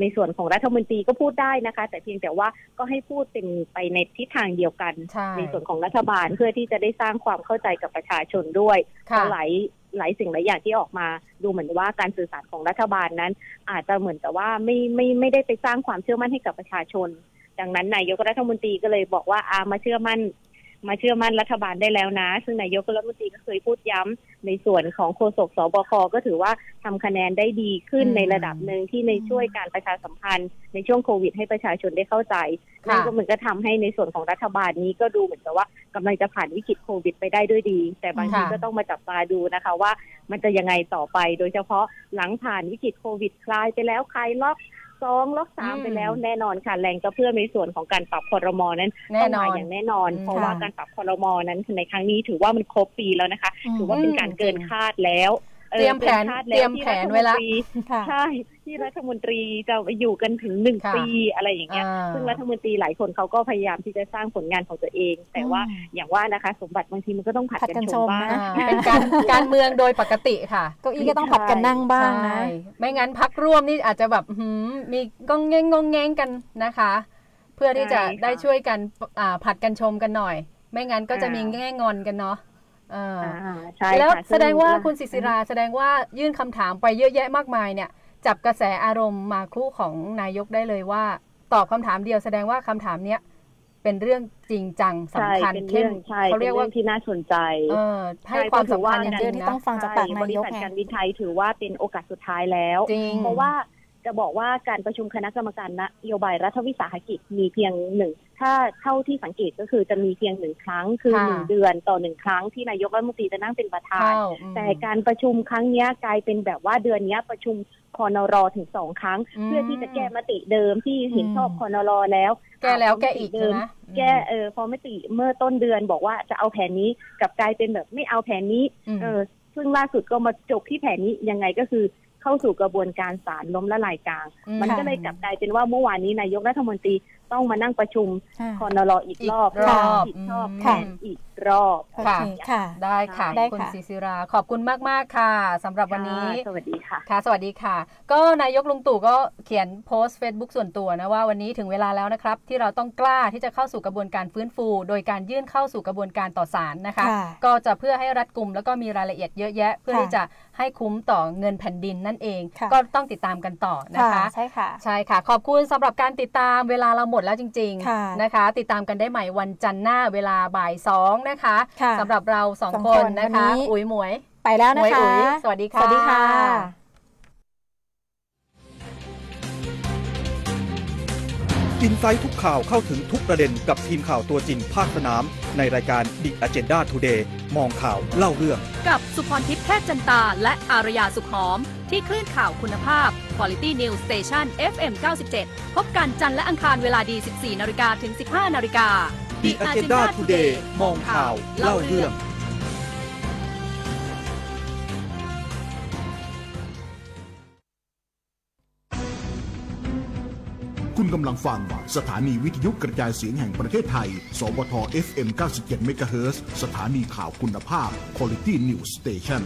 ในส่วนของรัฐมนตรีก็พูดได้นะคะ แต่เพียงแต่ว่าก็ให้พูดเป็นไปในทิศทางเดียวกัน ใช่ส่วนของรัฐบาลเพื่อที่จะได้สร้างความเข้าใจกับประชาชนด้วยค่ะเพราะหลายหลายสิ่งหลายอย่างที่ออกมาดูเหมือนว่าการสื่อสารของรัฐบาลนั้น อาจจะเหมือนกับว่าไม่ไม่ไม่ได้ไปสร้างความเชื่อมั่นให้กับประชาชน ดังนั้นนายกรัฐมนตรีก็เลยบอกว่าอามาเชื่อมั่น มาเชื่อมั่นรัฐบาลได้แล้วนะ ซึ่งนายกรัฐมนตรีก็เคยพูดย้ำในส่วนของโฆษกสบคก็ถือว่าทำคะแนนได้ดีขึ้นอืมในระดับหนึ่งที่ในช่วยการประชาสัมพันธ์ในช่วงโควิด ให้ประชาชนได้เข้าใจค่ะนั่นก็เหมือนก็ทำให้ในส่วนของรัฐบาลนี้ก็ดูเหมือนกับว่ากำลังจะผ่านวิกฤตโควิด ไปได้ด้วยดี แต่บางทีค่ะก็ต้องมาจับตาดูนะคะว่ามันจะยังไงต่อไป โดยเฉพาะหลังผ่านวิกฤตโควิดคลายไปแล้วคลายล็อก สองล็อกสามอืมไปแล้วแน่นอนค่ะแรงกระเพื่อมในส่วนของการปรับคอรมอนั้นแน่ต้องนอมานอย่างแน่นอนอืมเพราะว่าค่ะการปรับคอรมอนั้นในครั้งนี้ถือว่ามันครบปีแล้วนะคะอืมถือว่าเป็นการเกินคาดแล้วออ เตรียมแผนกิคาดเตรียมแผนไว้ละที่รัฐมนตรีค่ะใช่ที่รัฐมนตรีจะอยู่กันถึงหนึ่งค่ะปีอะไรอย่างเงี้ยอ่าซึ่งรัฐมนตรีหลายคนเขาก็พยายามที่จะสร้างผลงานของตัวเอง แต่ว่าอืมอย่างว่านะคะ สมบัติบางทีมันก็ต้องผัดผัดกักันนชชมมบ้างนะอ่าเป็นการการเมืองโดยปกติค่ะเก้าอี้ก็ต้องผัดกันนั่งบ้างนะใช่ไม่งั้นพักร่วมนี่อาจจะแบบหืมมีกองเง้งงองแงงกันนะคะ เพื่อที่จะใช่ค่ะได้ช่วยกันอ่าผัดกันชมกันหน่อย ไม่งั้นก็จะมีอ่าแง่งอนกันเนาะเอออ่าใช่แล้วค่ะแสดงว่าซึ่คุณศิศิราแสดงว่ายื่นคำถามไปเยอะแยะมากมายเนี่ย จับกระแสอารมณ์มาคู่ของนายกได้เลยว่า ตอบคำถามเดียวแสดงว่าคำถามเนี้ยเป็นเรื่องจริงจังสำใช่คัญเป็นเข้เรื่มองใช่เขาเป็เรีนยกเรื่ว่าองที่น่าสนใจเออให้ความสำคัญจใช่ริงที่ๆนะต้องฟังจากปากนายกใช่บริษัทไงการบินไทยถือว่าเป็นโอกาสสุดท้ายแล้วจริงเพราะว่า จะบอกว่าการประชุมคณะกรรมการนโยบายรัฐวิสาหกิจมีเพียงหนึ่งถ้าเท่าที่สังเกตก็คือจะมีเพียงหนึ่งครั้ง คือหนึ่งเดือนต่อหนึ่งครั้งที่นายกรัฐมนตรีจะนั่งเป็นประธาน แต่การประชุมครั้งนี้กลายเป็นแบบว่าเดือนนี้ประชุมคอนรอถึงสองครั้ง เพื่อที่จะแก้มติเดิมที่เห็นชอบคอนรอแล้ว แก้แล้วแก้อีกเดิมแก้เออพอมติเมื่อต้นเดือนบอกว่าจะเอาแผนนี้กับกลายเป็นแบบไม่เอาแผนนี้ เออซึ่งล่าสุดก็มาจบที่แผนนี้ยังไงก็คือ เข้าสู่กระบวนการศาลล้มละลายกลางอืมมันก็เลยกลับกลายเป็นว่าเมื่อวานนี้นายกรัฐมนตรี ต้องมานั่งประชุมค่ะคอนรออีกรอบอีกรอบผิดชอบอืมแผนอีกรอบโอเคค่ะ ได้ค่ะได้คุณค่ะศิศิราขอบคุณมากๆค่ะสำหรับวันนี้ค่ะสวัสดีค่ะค่ะ สวัสดีค่ะ ก็นายกลุงตู่ก็เขียนโพสต์ Facebook ส่วนตัวนะว่าวันนี้ถึงเวลาแล้วนะครับ ที่เราต้องกล้าที่จะเข้าสู่กระบวนการฟื้นฟู โดยการยื่นเข้าสู่กระบวนการต่อศาลนะคะค่ะก็จะเพื่อให้รัดกุมแล้วก็มีรายละเอียดเยอะแยะ เพื่อค่ะที่จะให้คุ้มต่อเงินแผ่นดินนั่นเองค่ะก็ต้องติดตามกันต่อนะคะใช่ค่ะใช่ค่ะ ขอบคุณสำหรับการติดตามเวลาเราหมดแล้วจริงค่ะๆนะคะ ติดตามกันได้ใหม่วันจันทร์หน้าเวลาบ่ายสองนะคะค่ะสำหรับเราสองสองคคนนนะคะวันนี้อุ๋ยหมวย ไปแล้วหมนะวยคะอุ๋ยสวัสดีค่ะสวัสดีค่ะคอินไซต์ทุกข่าวเข้าถึงทุกประเด็นกับทีมข่าวตัวจริงภาคสนาม ในรายการ The Agenda Today มองข่าวเล่าเรื่อง กับสุพรทิพย์แพทย์จันตา และอารยาสุขหอม ที่คลื่นข่าวคุณภาพ Quality News Station FM 97 พบกันจันทร์และอังคารเวลาดี 14 นาฬิกาถึง 15 นาฬิกา The Agenda Today มองข่าวเล่าเรื่องคุณกำลังฟัง สถานีวิทยุกระจายเสียงแห่งประเทศไทย สวท FM 97 MHz สถานีข่าวคุณภาพ Quality News Station